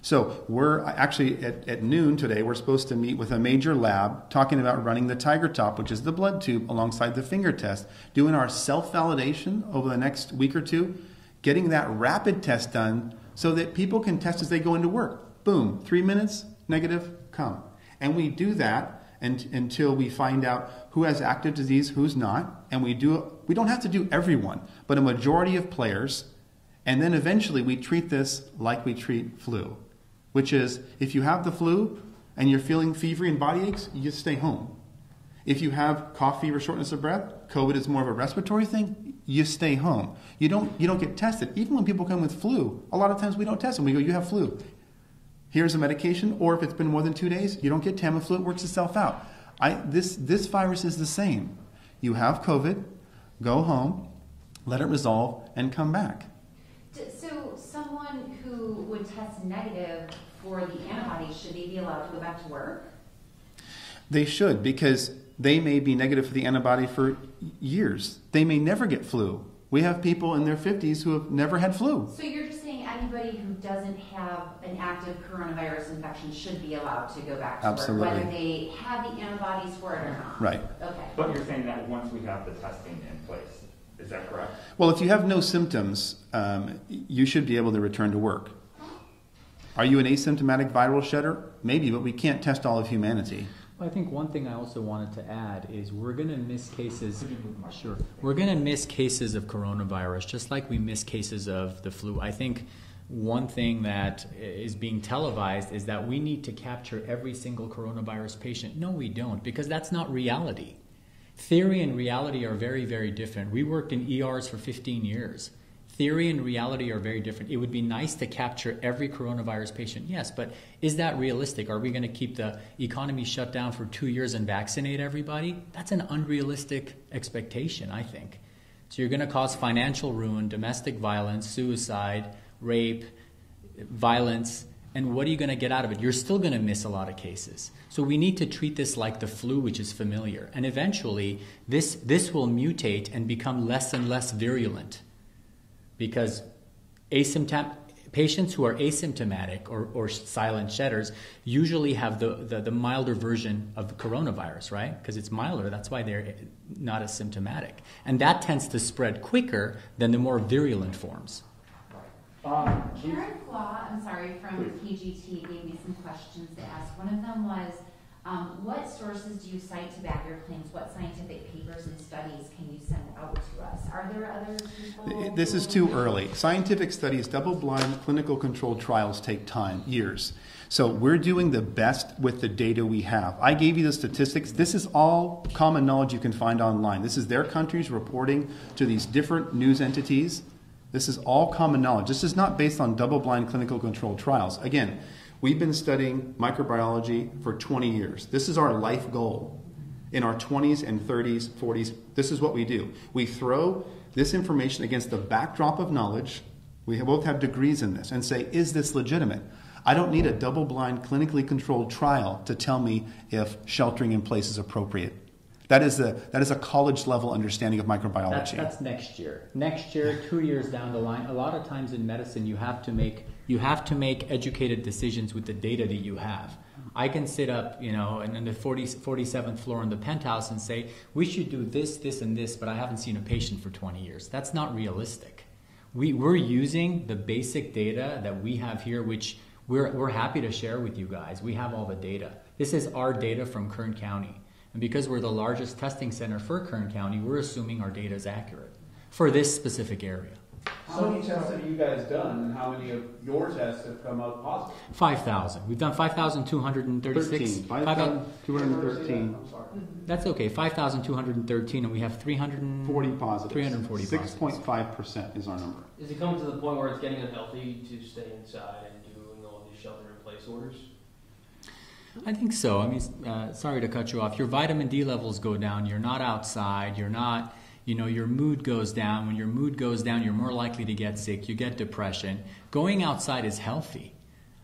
So we're actually at, at noon today. We're supposed to meet with a major lab talking about running the Tiger Top, which is the blood tube, alongside the finger test, doing our self validation over the next week or two, getting that rapid test done so that people can test as they go into work. Boom, three minutes, negative, come. And we do that and, until we find out who has active disease, who's not, and we do. We don't have to do everyone, but a majority of players, and then eventually we treat this like we treat flu, which is if you have the flu and you're feeling fever and body aches, you just stay home. If you have cough, fever, shortness of breath, COVID is more of a respiratory thing, you stay home. You don't, you don't get tested. Even when people come with flu, a lot of times we don't test them. We go, you have flu. Here's a medication, or if it's been more than two days, you don't get Tamiflu, it works itself out. I, this, this virus is the same. You have COVID, go home, let it resolve, and come back. So someone who would test negative for the antibodies, should they be allowed to go back to work? They should, because they may be negative for the antibody for years. They may never get flu. We have people in their 50s who have never had flu. So you're just anybody who doesn't have an active coronavirus infection should be allowed to go back to Absolutely. work, whether they have the antibodies for it or not? Right. Okay. But you're saying that once we have the testing in place, is that correct? Well, if you have no symptoms, um, you should be able to return to work. Are you an asymptomatic viral shedder? Maybe, but we can't test all of humanity. Well, I think one thing I also wanted to add is we're going to miss cases. Sure, we're going to miss cases of coronavirus just like we miss cases of the flu. I think one thing that is being televised is that we need to capture every single coronavirus patient. No, we don't, because that's not reality. Theory and reality are very, very different. We worked in ERs for 15 years. Theory and reality are very different. It would be nice to capture every coronavirus patient, yes, but is that realistic? Are we going to keep the economy shut down for two years and vaccinate everybody? That's an unrealistic expectation, I think. So you're going to cause financial ruin, domestic violence, suicide, rape, violence, and what are you going to get out of it? You're still going to miss a lot of cases. So we need to treat this like the flu, which is familiar. And eventually, this, this will mutate and become less and less virulent because asymptom- patients who are asymptomatic or, or silent shedders usually have the, the, the milder version of the coronavirus, right? Because it's milder, that's why they're not as symptomatic. And that tends to spread quicker than the more virulent forms. Um, Karen Flaw, I'm sorry, from KGET gave me some questions to ask. One of them was, um, what sources do you cite to back your claims? What scientific papers and studies can you send out to us? Are there other people? This is too early. Scientific studies, double blind clinical controlled trials take time, years. So we're doing the best with the data we have. I gave you the statistics. This is all common knowledge you can find online. This is their countries reporting to these different news entities. This is all common knowledge. This is not based on double blind clinical controlled trials. Again, we've been studying microbiology for 20 years. This is our life goal. In our 20s and 30s, 40s, this is what we do. We throw this information against the backdrop of knowledge. We both have degrees in this and say, is this legitimate? I don't need a double blind, clinically controlled trial to tell me if sheltering in place is appropriate. That is, a, that is a college level understanding of microbiology. That's, that's next year. Next year, two years down the line. A lot of times in medicine, you have to make you have to make educated decisions with the data that you have. I can sit up, you know, in, in the 40, 47th floor in the penthouse and say we should do this, this, and this, but I haven't seen a patient for 20 years. That's not realistic. We, we're using the basic data that we have here, which we're, we're happy to share with you guys. We have all the data. This is our data from Kern County. And because we're the largest testing center for Kern County, we're assuming our data is accurate for this specific area. How many tests have you guys done, and how many of your tests have come up positive? 5,000. We've done 5,236. 13. 5,000 5,213. I'm sorry. That's okay. 5,213, and we have 340 40 positive. 340 positives. 6.5% is our number. Is it coming to the point where it's getting unhealthy to stay inside and doing all these shelter-in-place orders? I think so. I mean, uh, sorry to cut you off. Your vitamin D levels go down. You're not outside. You're not, you know, your mood goes down. When your mood goes down, you're more likely to get sick. You get depression. Going outside is healthy.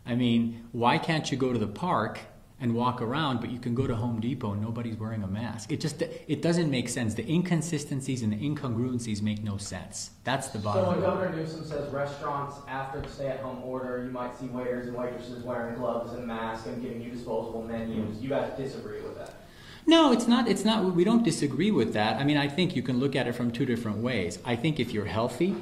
I mean, why can't you go to the park and walk around, but you can go to Home Depot and nobody's wearing a mask? It just it doesn't make sense. The inconsistencies and the incongruencies make no sense. That's the bottom. So when. Governor Newsom says restaurants after the stay-at-home order, you might see waiters and waitresses wearing gloves and masks and giving you disposable menus, you guys disagree with that? No, it's not. It's not. We don't disagree with that. I mean, I think you can look at it from two different ways. I think if you're healthy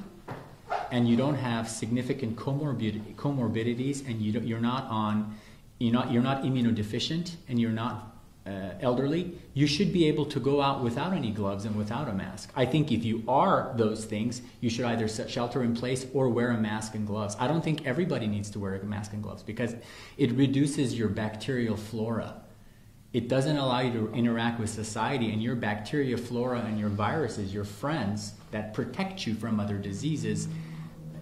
and you don't have significant comorbid, comorbidities, and you don't, you're not on, you're not you're not immunodeficient, and you're not uh, elderly, you should be able to go out without any gloves and without a mask. I think if you are those things, you should either shelter in place or wear a mask and gloves. I don't think everybody needs to wear a mask and gloves because it reduces your bacterial flora it doesn't allow you to interact with society and your bacteria flora and your viruses your friends that protect you from other diseases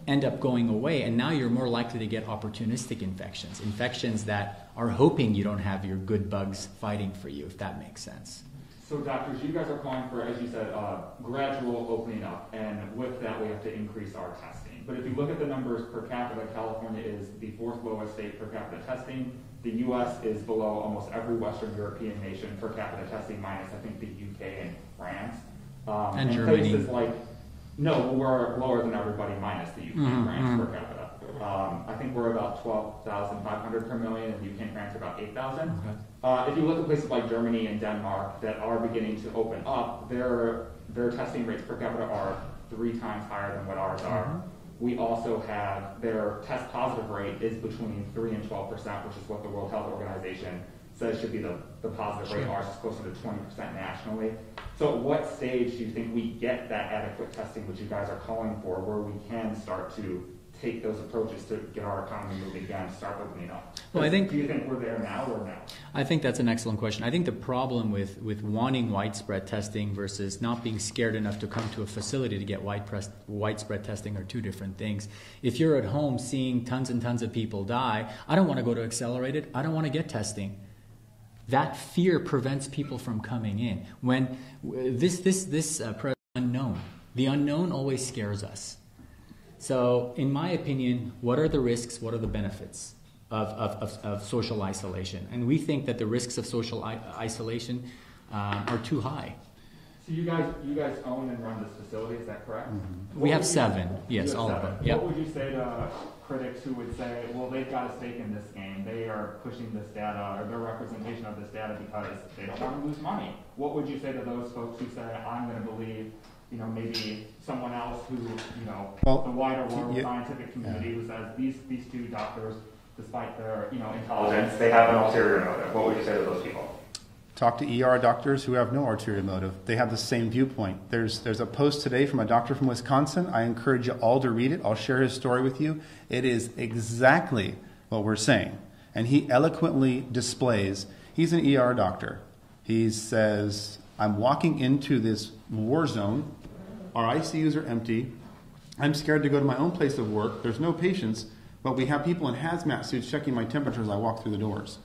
end up going away and now you're more likely to get opportunistic infections infections that are hoping you don't have your good bugs fighting for you if that makes sense So, doctors, you guys are calling for, as you said, uh, gradual opening up, and with that, we have to increase our testing. But if you look at the numbers per capita, California is the fourth lowest state per capita testing. The U.S. is below almost every Western European nation per capita testing, minus I think the U.K. and France. Um, And Germany. Places like no, we're lower than everybody minus the UK Mhm, France mhm. per capita. Um, I think we're about 12,500 per million, and UK and France are about 8,000. Uh, if you look at places like Germany and Denmark that are beginning to open up, their their testing rates per capita are three times higher than what ours are. we also have their test positive rate is between 3 and 12 percent, which is what the World Health Organization says should be the, the positive rate. Ours is closer to 20 percent nationally. So at what stage do you think we get that adequate testing, which you guys are calling for, where we can start to take those approaches to get our economy moving again, start opening up? Well, I think- Do you think we're there now or now? I think that's an excellent question. I think the problem with, with wanting widespread testing versus not being scared enough to come to a facility to get wide press, widespread testing are two different things. If you're at home seeing tons and tons of people die, I don't want to go to accelerated, I don't want to get testing. That fear prevents people from coming in. When this, this, this uh, unknown, the unknown always scares us. So, in my opinion, what are the risks? What are the benefits of, of, of, social isolation? And we think that the risks of social I- isolation uh, are too high. So you guys, you guys own and run this facility, is that correct? We have seven, yes, all of them. Yep. What would you say to critics who would say, well, they've got a stake in this game, they are pushing this data, or their representation of this data because they don't want to lose money? What would you say to those folks who say, I'm gonna believe, you know, maybe someone else who, you know, Well, the wider world yeah. scientific community who says, these, these two doctors, despite their, you know, intelligence, they have an ulterior motive, what would you say to those people? Talk to ER doctors who have no arterial motive. They have the same viewpoint. There's, there's a post today from a doctor from Wisconsin. I encourage you all to read it. I'll share his story with you. It is exactly what we're saying. And he eloquently displays, he's an ER doctor. He says, I'm walking into this war zone. Our ICUs are empty. I'm scared to go to my own place of work. There's no patients, but we have people in hazmat suits checking my temperature as I walk through the doors.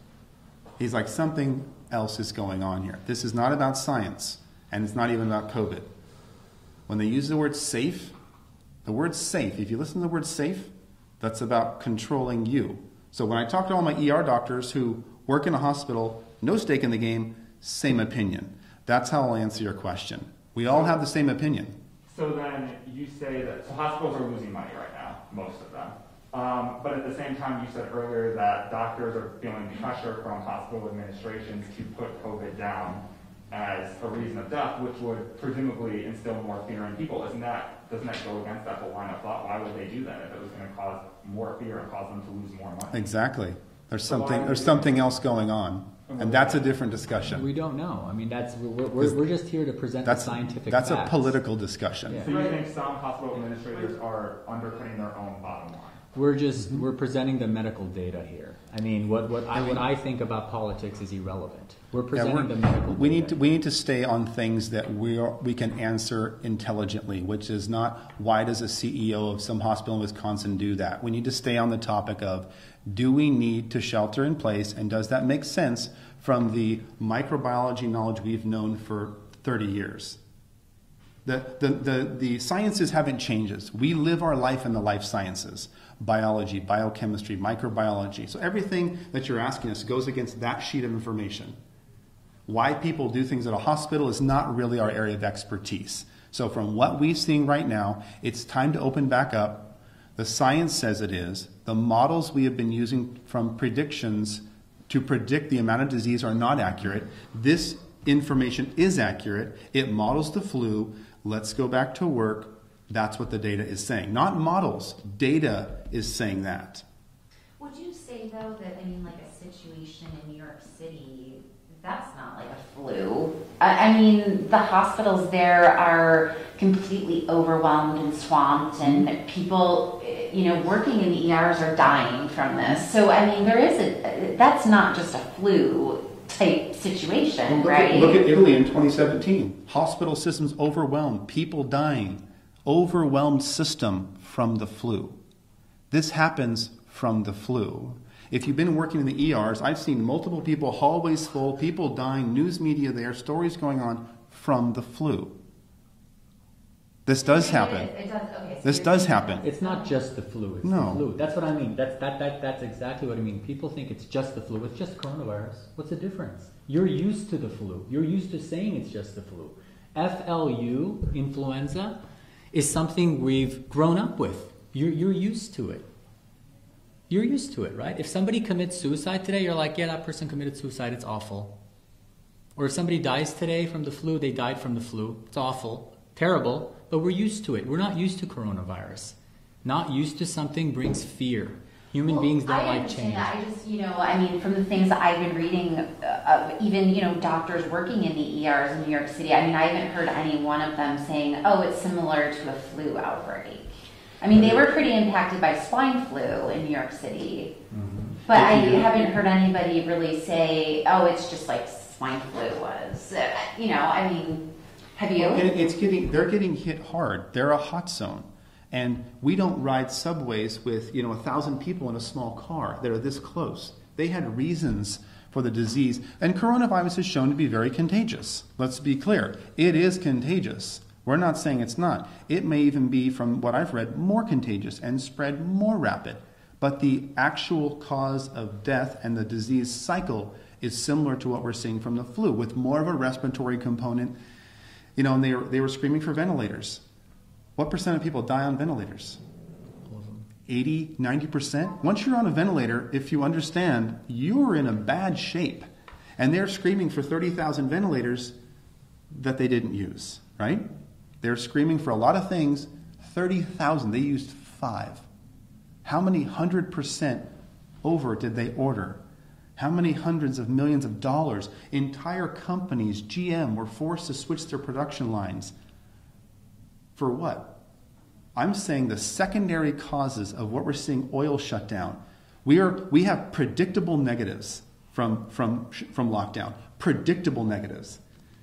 He's like, something else is going on here. This is not about science, and it's not even about COVID. When they use the word safe, the word safe, if you listen to the word safe, that's about controlling you. So when I talk to all my ER doctors who work in a hospital, no stake in the game, same opinion. That's how I'll answer your question. We all have the same opinion. So then you say that so hospitals are losing money right now, most of them. Um, but at the same time, you said earlier that doctors are feeling pressure from hospital administrations to put COVID down as a reason of death, which would presumably instill more fear in people. Isn't that doesn't that go against that whole line of thought? Why would they do that if it was going to cause more fear and cause them to lose more money? Exactly. There's So something, there's something else going on. And that's a different discussion. We don't know. I mean, that's we're, we're, we're just here to present That's, the scientific that's a political discussion. Yeah. So you think some hospital administrators are undercutting their own bottom line? We're just we're presenting the medical data here. I mean, what, what I what I think about politics is irrelevant. We're Yeah, presenting we're- the medical. we data need to we need to stay on things that we are, we can answer intelligently, which is not why does a CEO of some hospital in Wisconsin do that. We need to stay on the topic of do we need to shelter in place, and does that make sense from the microbiology knowledge we've known for 30 years? The, the, the, the sciences haven't changed. We live our life in the life sciences biology, biochemistry, microbiology. So everything that you're asking us goes against that sheet of information. Why people do things at a hospital is not really our area of expertise. So, from what we're seeing right now, it's time to open back up. The science says it is. The models we have been using from predictions to predict the amount of disease are not accurate. This information is accurate. It models the flu. Let's go back to work. That's what the data is saying. Not models, data is saying that. Would you say though that, I mean, like a situation in New York City, that's not like a flu? I, mean, the hospitals there are completely overwhelmed and swamped and people, you know, working in the ERs are dying from this. So, I mean, there is a, that's not just a flu type situation, Look right? at, look at Italy in 2017. Hospital systems overwhelmed, people dying, overwhelmed system from the flu. This happens from the flu. If you've been working in the ERs, I've seen multiple people, hallways full, people dying, news media there, stories going on from the flu. This does It- happen. It does, okay. so This does happen. It's not just the flu. It's No. the flu. That's what I mean. That's that, that that's exactly what I mean. People think it's just the flu. It's just coronavirus. What's the difference? You're used to the flu. You're used to saying it's just the flu. FLU, influenza, is something we've grown up with. You're you're used to it. You're used to it, right? If somebody commits suicide today, you're like, yeah, that person committed suicide. It's awful. Or if somebody dies today from the flu, they died from the flu. It's awful, terrible, but we're used to it. We're not used to coronavirus. Not used to something brings fear. Human Well, beings don't I like change. I just, you know, I mean, from the things that I've been reading, uh, even you know, doctors working in the ERs in New York City. I mean, I haven't heard any one of them saying, "Oh, it's similar to a flu outbreak." I mean, they were pretty impacted by swine flu in New York City, but I haven't heard anybody really say, "Oh, it's just like swine flu was." Uh, You know, I mean, have you? It's getting they're getting hit hard. They're a hot zone. And we don't ride subways with, you know, a thousand people in a small car that are this close. They had reasons for the disease. And coronavirus is shown to be very contagious. Let's be clear. It is contagious. We're not saying it's not. It may even be, from what I've read, more contagious and spread more rapid. But the actual cause of death and the disease cycle is similar to what we're seeing from the flu, with more of a respiratory component you know, and they were, they were screaming for ventilators. What percent of people die on ventilators? 80, 90%? Once you're on a ventilator, if you understand, you're in a bad shape. And they're screaming for 30,000 ventilators that they didn't use, right? They're screaming for a lot of things, 30,000. They used five. How many hundred percent over did they order? How many hundreds of millions of dollars? Entire companies, GM, were forced to switch their production lines. For what? I'm saying the secondary causes of what we're seeing oil shut down. We, are, we have predictable negatives from, from, from lockdown, predictable negatives.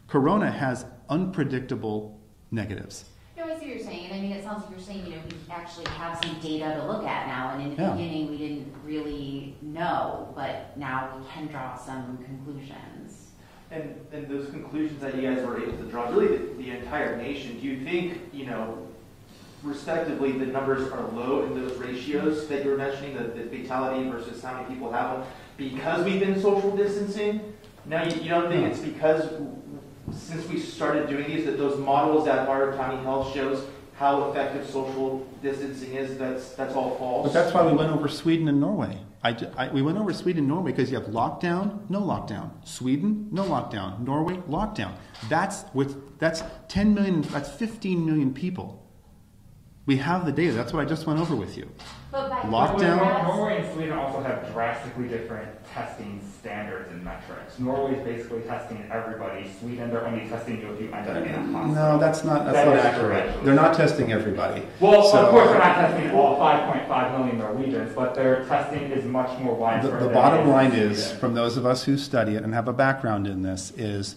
Corona has unpredictable negatives. No, I see what you're saying, I mean, it sounds like you're saying, you know, we actually have some data to look at now, and in the Yeah. beginning, we didn't really know, but now we can draw some conclusions. And, and those conclusions that you guys were able to draw, really the, the entire nation, do you think, you know, respectively, the numbers are low in those ratios that you were mentioning, the, the fatality versus how many people have them, because we've been social distancing? Now, you, you don't think it's because, since we started doing these, that those models that Barber County Health shows how effective social distancing is, that's, that's all false? But that's why we went over Sweden and Norway. I, I- we went over Sweden and Norway because you have lockdown, no lockdown. Sweden, no lockdown. Norway, lockdown. That's with that's 10 million. That's 15 million people. We have the data. That's what I just went over with you. But by Lockdown? that's- Norway and Sweden also have drastically different testing standards and metrics. Norway is basically testing everybody. Sweden, they're only testing you if you end up in a hospital. No, that's not that's That not accurate. correct. They're not testing everybody. Well, So- of course, they're not testing all 5.5 million Norwegians, but their testing is much more widespread. the than bottom line is, from those of us who study it and have a background in this, is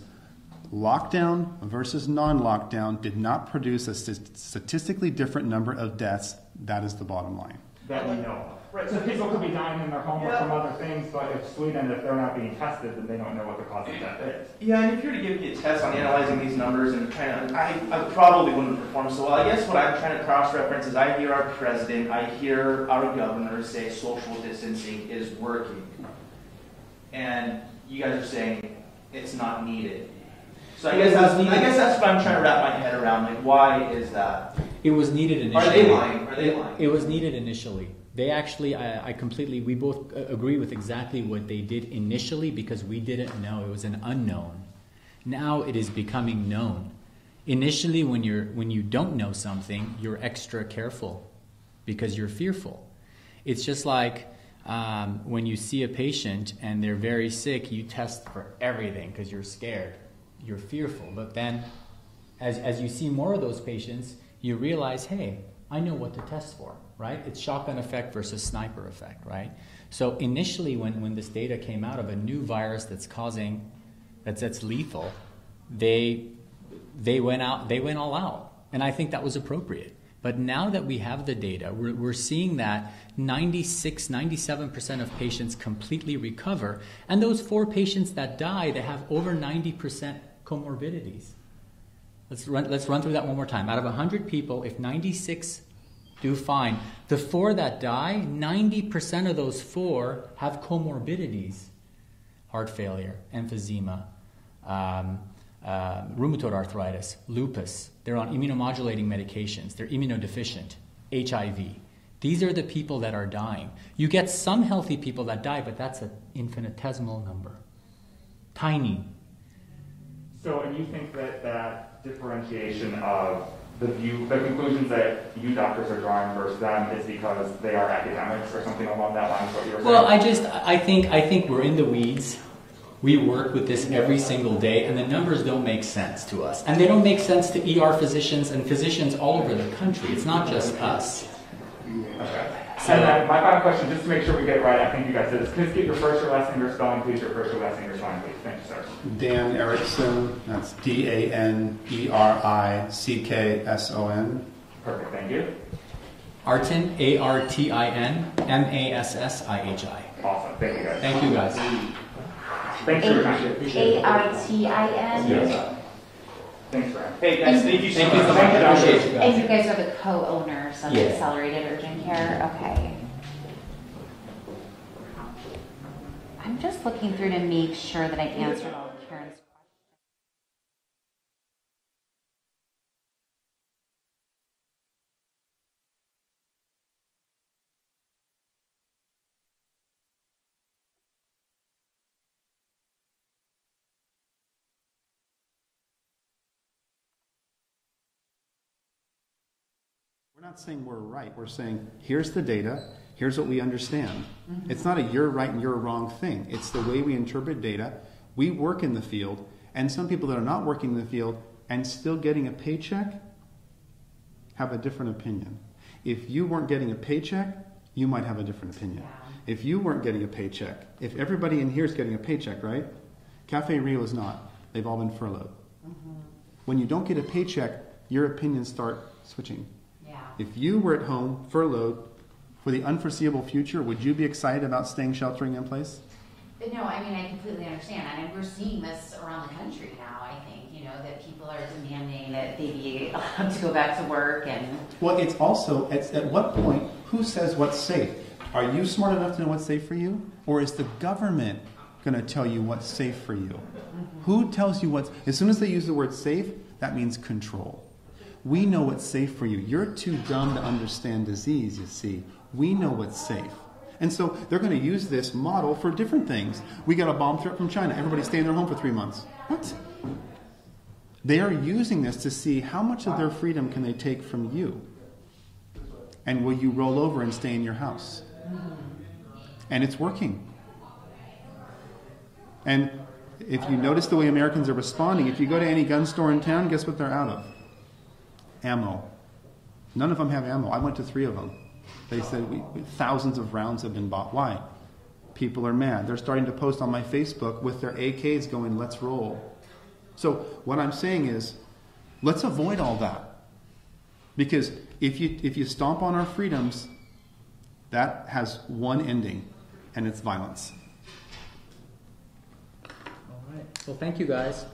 lockdown versus non-lockdown did not produce a st- statistically different number of deaths. That is the bottom line. that we know. Right, So so people could be dying in their home or Yeah. from other things, but if Sweden, if they're not being tested, then they don't know what the cause of death is. Yeah, and if you were to give me a test on analyzing these numbers and trying to, I, I probably wouldn't perform so well. I guess what I'm trying to cross-reference is I hear our president, I hear our governor say social distancing is working. And you guys are saying it's not needed. So I guess that's, I guess that's what I'm trying to wrap my head around, like, why is that? It was needed initially. Are initially. they lying? Are they It- lying? It was needed initially. They actually, I, I completely, we both uh, agree with exactly what they did initially because we didn't know. It was an unknown. Now it is becoming known. Initially, when you're when you don't know something, you're extra careful because you're fearful. It's just like um, when you see a patient and they're very sick, you test for everything because you're scared, you're fearful. But then, as as you see more of those patients, you realize, hey, I know what to test for, right? It's shotgun effect versus sniper effect, right? So initially, when, when this data came out of a new virus that's causing, that's, that's lethal, they, they, went out, they went all out. And I think that was appropriate. But now that we have the data, we're, we're seeing that 96, 97% of patients completely recover. And those four patients that die, they have over 90% comorbidities. Let's run, let's run through that one more time. Out of 100 people, if 96 do fine, the four that die, 90% of those four have comorbidities heart failure, emphysema, um, uh, rheumatoid arthritis, lupus. They're on immunomodulating medications, they're immunodeficient, HIV. These are the people that are dying. You get some healthy people that die, but that's an infinitesimal number. Tiny. So, and you think that that differentiation of the view, the conclusions that you doctors are drawing versus them is because they are academics or something along that line, what you were saying? Well, I just I think I think we're in the weeds. We work with this every single day, and the numbers don't make sense to us, and they don't make sense to ER physicians and physicians all over the country. It's not just us. Okay. And then uh, my final question, just to make sure we get it right, I think you guys did this. Please get your first or last name or spelling, please. Your first or last name or spelling, please. Thank you, sir. Dan Erickson, that's D A N E R I C K S O N. Perfect, thank you. Artin, A R T I N M A S S I H I. Awesome, thank you guys. Thank you guys. Thanks for your time. A R T I N? Yes. Thanks, Brian. Hey guys, thank you so Thank you much. so much. Appreciate you And you guys. guys are the co-owners of Yeah. Accelerated Urgent Care? Okay. I'm just looking through to make sure that I answered all of Karen's questions. We're not saying we're right. We're saying here's the data, here's what we understand. Mm-hmm. It's not a you're right and you're wrong thing. It's the way we interpret data. We work in the field, and some people that are not working in the field and still getting a paycheck have a different opinion. If you weren't getting a paycheck, you might have a different opinion. If you weren't getting a paycheck, if everybody in here is getting a paycheck, right? Cafe Rio is not. They've all been furloughed. Mm-hmm. When you don't get a paycheck, your opinions start switching. If you were at home, furloughed, for the unforeseeable future, would you be excited about staying sheltering in place? But no, I mean, I completely understand, I and we're seeing this around the country now, I think, you know, that people are demanding that they be allowed to go back to work and, Well, it's also, it's, at what point, who says what's safe? Are you smart enough to know what's safe for you? Or is the government going to tell you what's safe for you? Mm-hmm. Who tells you what's, as soon as they use the word safe, that means control. We know what's safe for you. You're too dumb to understand disease, you see. We know what's safe. And so they're going to use this model for different things. We got a bomb threat from China. Everybody stay in their home for three months. What? They are using this to see how much of their freedom can they take from you. And will you roll over and stay in your house? And it's working. And if you notice the way Americans are responding, if you go to any gun store in town, guess what they're out of? Ammo. None of them have ammo. I went to three of them. They said we, thousands of rounds have been bought. Why? People are mad. They're starting to post on my Facebook with their AKs going, let's roll. So what I'm saying is, let's avoid all that. Because if you, if you stomp on our freedoms, that has one ending, and it's violence. All right. Well, thank you guys.